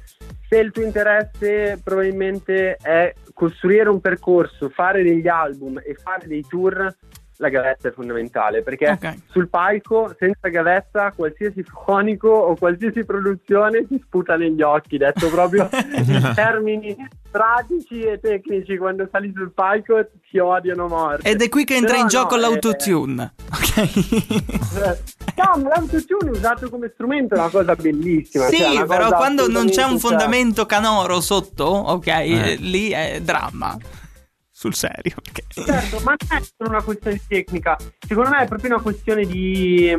Speaker 6: Se il tuo interesse probabilmente è costruire un percorso, fare degli album e fare dei tour, la gavetta è fondamentale perché
Speaker 2: Ok.
Speaker 6: sul palco senza gavetta qualsiasi fonico o qualsiasi produzione ti sputa negli occhi, detto proprio in termini pratici e tecnici, quando sali sul palco ti odiano a morte.
Speaker 2: Ed è qui che entra
Speaker 6: Però
Speaker 2: in gioco
Speaker 6: no, eh,
Speaker 2: l'autotune. Ok.
Speaker 6: eh, No, ma l'autotune usato come strumento è una cosa bellissima.
Speaker 2: Sì,
Speaker 6: cioè,
Speaker 2: però quando non c'è un fondamento canoro sotto, ok, eh, lì è dramma. Sul serio. perché-
Speaker 6: Certo, ma non è solo una questione tecnica, secondo me è proprio una questione di... eh,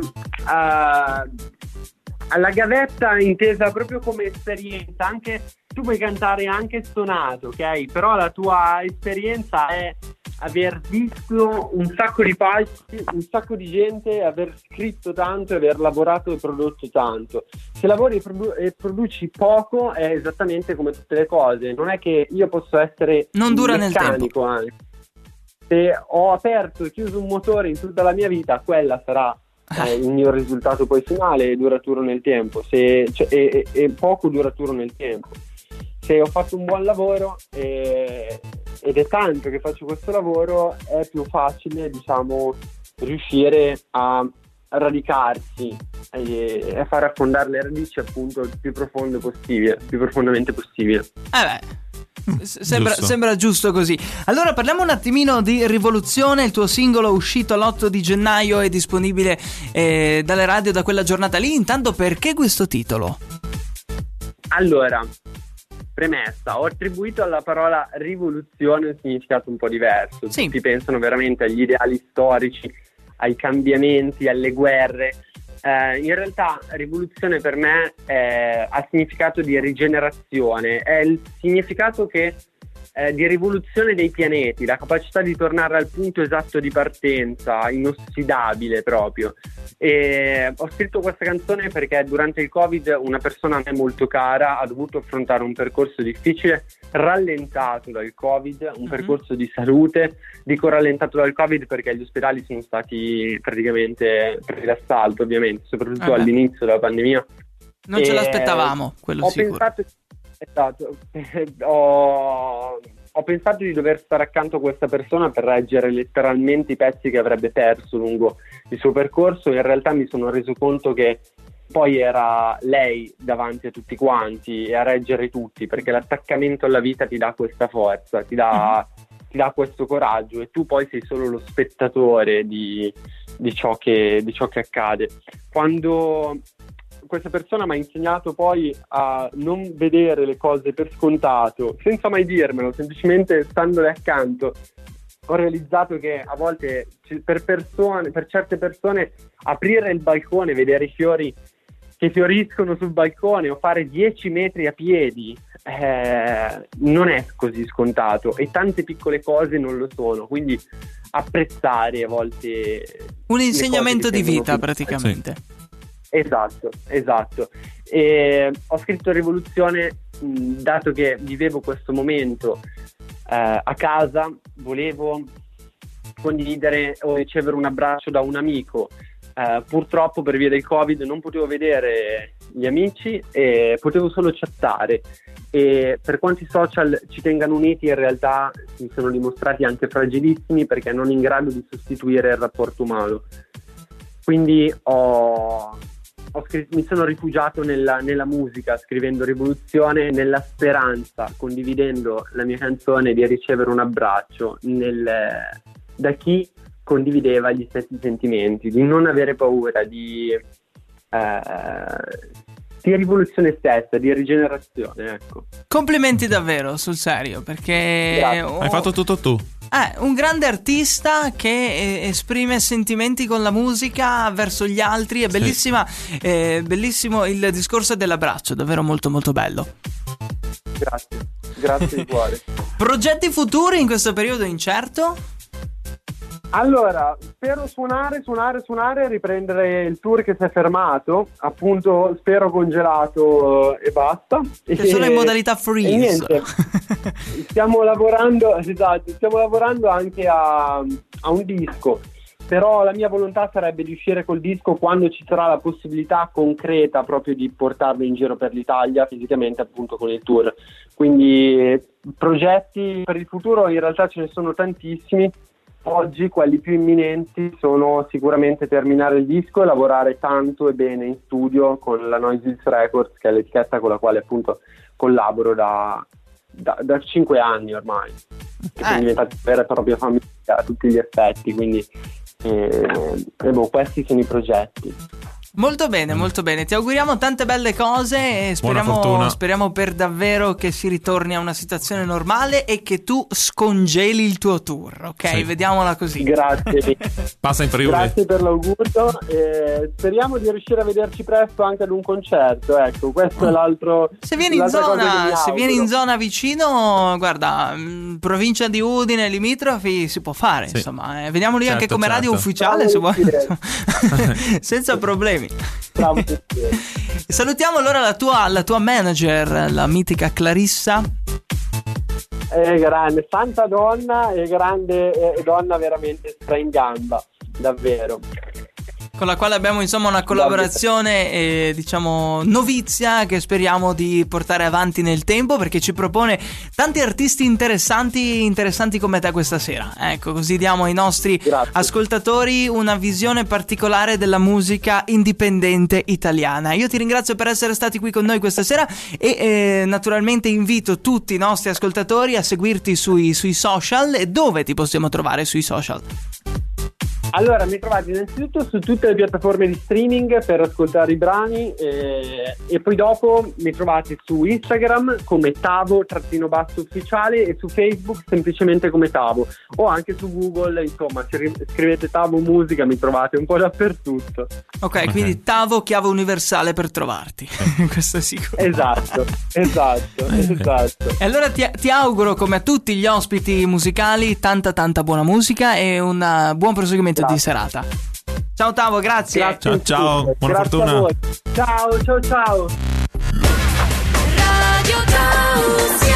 Speaker 6: la gavetta intesa proprio come esperienza, anche tu puoi cantare anche stonato, ok? Però la tua esperienza è aver visto un sacco di palchi, un sacco di gente, aver scritto tanto, e aver lavorato e prodotto tanto. Se lavori e, produ- e produci poco è esattamente come tutte le cose, non è che io posso essere
Speaker 2: Non dura nel
Speaker 6: meccanico anche. Se ho aperto e chiuso un motore in tutta la mia vita, quella sarà eh, il mio risultato poi finale e duraturo nel tempo, se, cioè, e, e- e poco duraturo nel tempo. Se ho fatto un buon lavoro e- ed è tanto che faccio questo lavoro, è più facile, diciamo, riuscire a radicarsi e a far affondare le radici appunto il più profondo possibile, il più profondamente possibile.
Speaker 2: Eh beh. s- Sembra
Speaker 3: Giusto.
Speaker 2: sembra giusto così. Allora parliamo un attimino di Rivoluzione, il tuo singolo uscito l'8 di gennaio è disponibile eh, dalle radio da quella giornata lì. Intanto perché questo titolo?
Speaker 6: Allora, premessa, ho attribuito alla parola rivoluzione un significato un po' diverso.
Speaker 2: Sì.
Speaker 6: Tutti pensano veramente agli ideali storici, ai cambiamenti, alle guerre. Eh, in realtà rivoluzione per me eh, ha significato di rigenerazione, è il significato che eh, di rivoluzione dei pianeti, la capacità di tornare al punto esatto di partenza, inossidabile proprio. E ho scritto questa canzone perché durante il Covid una persona a me molto cara ha dovuto affrontare un percorso difficile, rallentato dal Covid, un
Speaker 2: Mhm.
Speaker 6: percorso di salute. Dico rallentato dal Covid perché gli ospedali sono stati praticamente presi d'assalto, ovviamente, soprattutto
Speaker 2: beh.
Speaker 6: all'inizio della pandemia.
Speaker 2: Non ce
Speaker 6: Eh,
Speaker 2: l'aspettavamo, quello
Speaker 6: ho
Speaker 2: sicuro.
Speaker 6: pensato, esatto, ho, ho pensato di dover stare accanto a questa persona per reggere letteralmente i pezzi che avrebbe perso lungo il suo percorso. In realtà mi sono reso conto che poi era lei davanti a tutti quanti e a reggere tutti, perché l'attaccamento alla vita ti dà questa forza, ti dà, ti dà questo coraggio e tu poi sei solo lo spettatore di, di ciò, che, di ciò che accade. Quando questa persona mi ha insegnato poi a non vedere le cose per scontato, senza mai dirmelo, semplicemente standole accanto. Ho realizzato che a volte per persone, per certe persone, aprire il balcone, vedere i fiori che fioriscono sul balcone o fare 10 metri a piedi eh, non è così scontato e tante piccole cose non lo sono. Quindi apprezzare a volte
Speaker 2: Un insegnamento di vita praticamente.
Speaker 6: Esatto, esatto. E ho scritto Rivoluzione mh, dato che vivevo questo momento eh, a casa, volevo condividere o ricevere un abbraccio da un amico. Eh, purtroppo per via del Covid non potevo vedere gli amici e potevo solo chattare e per quanto i social ci tengano uniti in realtà si sono dimostrati anche fragilissimi perché non in grado di sostituire il rapporto umano. Quindi ho scr- mi sono rifugiato nella, nella musica scrivendo Rivoluzione nella speranza, condividendo la mia canzone di ricevere un abbraccio nel- da chi condivideva gli stessi sentimenti, di non avere paura, di, eh, di rivoluzione stessa, di rigenerazione. Ecco.
Speaker 2: Complimenti davvero, sul serio, perché oh,
Speaker 3: Hai fatto tutto tu.
Speaker 2: Eh, un grande artista che eh, esprime sentimenti con la musica verso gli altri. È bellissima, eh, bellissimo il discorso dell'abbraccio, davvero molto molto bello.
Speaker 6: Grazie, grazie di cuore.
Speaker 2: Progetti futuri in questo periodo incerto?
Speaker 6: Allora, spero suonare, suonare, suonare, riprendere il tour che si è fermato, appunto spero congelato e basta.
Speaker 2: Che sono in
Speaker 6: E-
Speaker 2: modalità
Speaker 6: e
Speaker 2: freeze.
Speaker 6: niente, stiamo lavorando, esatto, stiamo lavorando anche a, a un disco, però la mia volontà sarebbe di uscire col disco quando ci sarà la possibilità concreta proprio di portarlo in giro per l'Italia fisicamente appunto con il tour. Quindi progetti per il futuro in realtà ce ne sono tantissimi. Oggi quelli più imminenti sono sicuramente terminare il disco e lavorare tanto e bene in studio con la Noises Records, che è l'etichetta con la quale appunto collaboro da, da, da 5 anni ormai. Che sono
Speaker 2: Eh.
Speaker 6: diventati vera e propria famiglia a tutti gli effetti, quindi eh, e boh, questi sono i progetti.
Speaker 2: Molto bene, molto bene. Ti auguriamo tante belle cose e speriamo, speriamo per davvero che si ritorni a una situazione normale e che tu scongeli il tuo tour, ok?
Speaker 3: Sì.
Speaker 2: Vediamola così.
Speaker 6: Grazie.
Speaker 3: Passa in Friuli.
Speaker 6: Grazie per l'augurio e speriamo di riuscire a vederci presto anche ad un concerto. Ecco, questo è l'altro.
Speaker 2: Se vieni, in zona, se vieni in zona vicino, guarda, mh, provincia di Udine, limitrofi, si può fare,
Speaker 3: Sì.
Speaker 2: insomma. eh, vediamo lì anche
Speaker 3: Certo,
Speaker 2: come radio
Speaker 3: certo.
Speaker 2: ufficiale, se vuoi. Senza problemi.
Speaker 6: Bravo, Cristiano.
Speaker 2: Salutiamo allora la tua, la tua manager, la mitica Clarissa.
Speaker 6: È grande, santa donna e grande e donna veramente stra in gamba, davvero.
Speaker 2: Con la quale abbiamo insomma una collaborazione eh, diciamo novizia che speriamo di portare avanti nel tempo perché ci propone tanti artisti interessanti interessanti come te questa sera. Ecco così diamo ai nostri
Speaker 6: Grazie.
Speaker 2: ascoltatori una visione particolare della musica indipendente italiana. Io ti ringrazio per essere stati qui con noi questa sera e eh, naturalmente invito tutti i nostri ascoltatori a seguirti sui, sui social. E dove ti possiamo trovare sui social
Speaker 6: Allora, mi trovate innanzitutto su tutte le piattaforme di streaming per ascoltare i brani eh, e poi dopo mi trovate su Instagram come Tavo trattino basso ufficiale e su Facebook semplicemente come Tavo o anche su Google, insomma, se ri- scrivete Tavo Musica mi trovate un po' dappertutto.
Speaker 2: Ok, quindi Tavo chiave universale per trovarti. Questo è sicuro.
Speaker 6: Esatto, esatto, esatto.
Speaker 2: E allora ti, ti auguro, come a tutti gli ospiti musicali, tanta tanta buona musica e un uh, buon proseguimento di
Speaker 6: Grazie.
Speaker 2: serata. Ciao Tavo, grazie.
Speaker 6: Grazie
Speaker 3: Ciao, ciao, buona
Speaker 6: Grazie
Speaker 3: fortuna.
Speaker 6: Ciao, ciao, ciao.
Speaker 5: Radio Tausia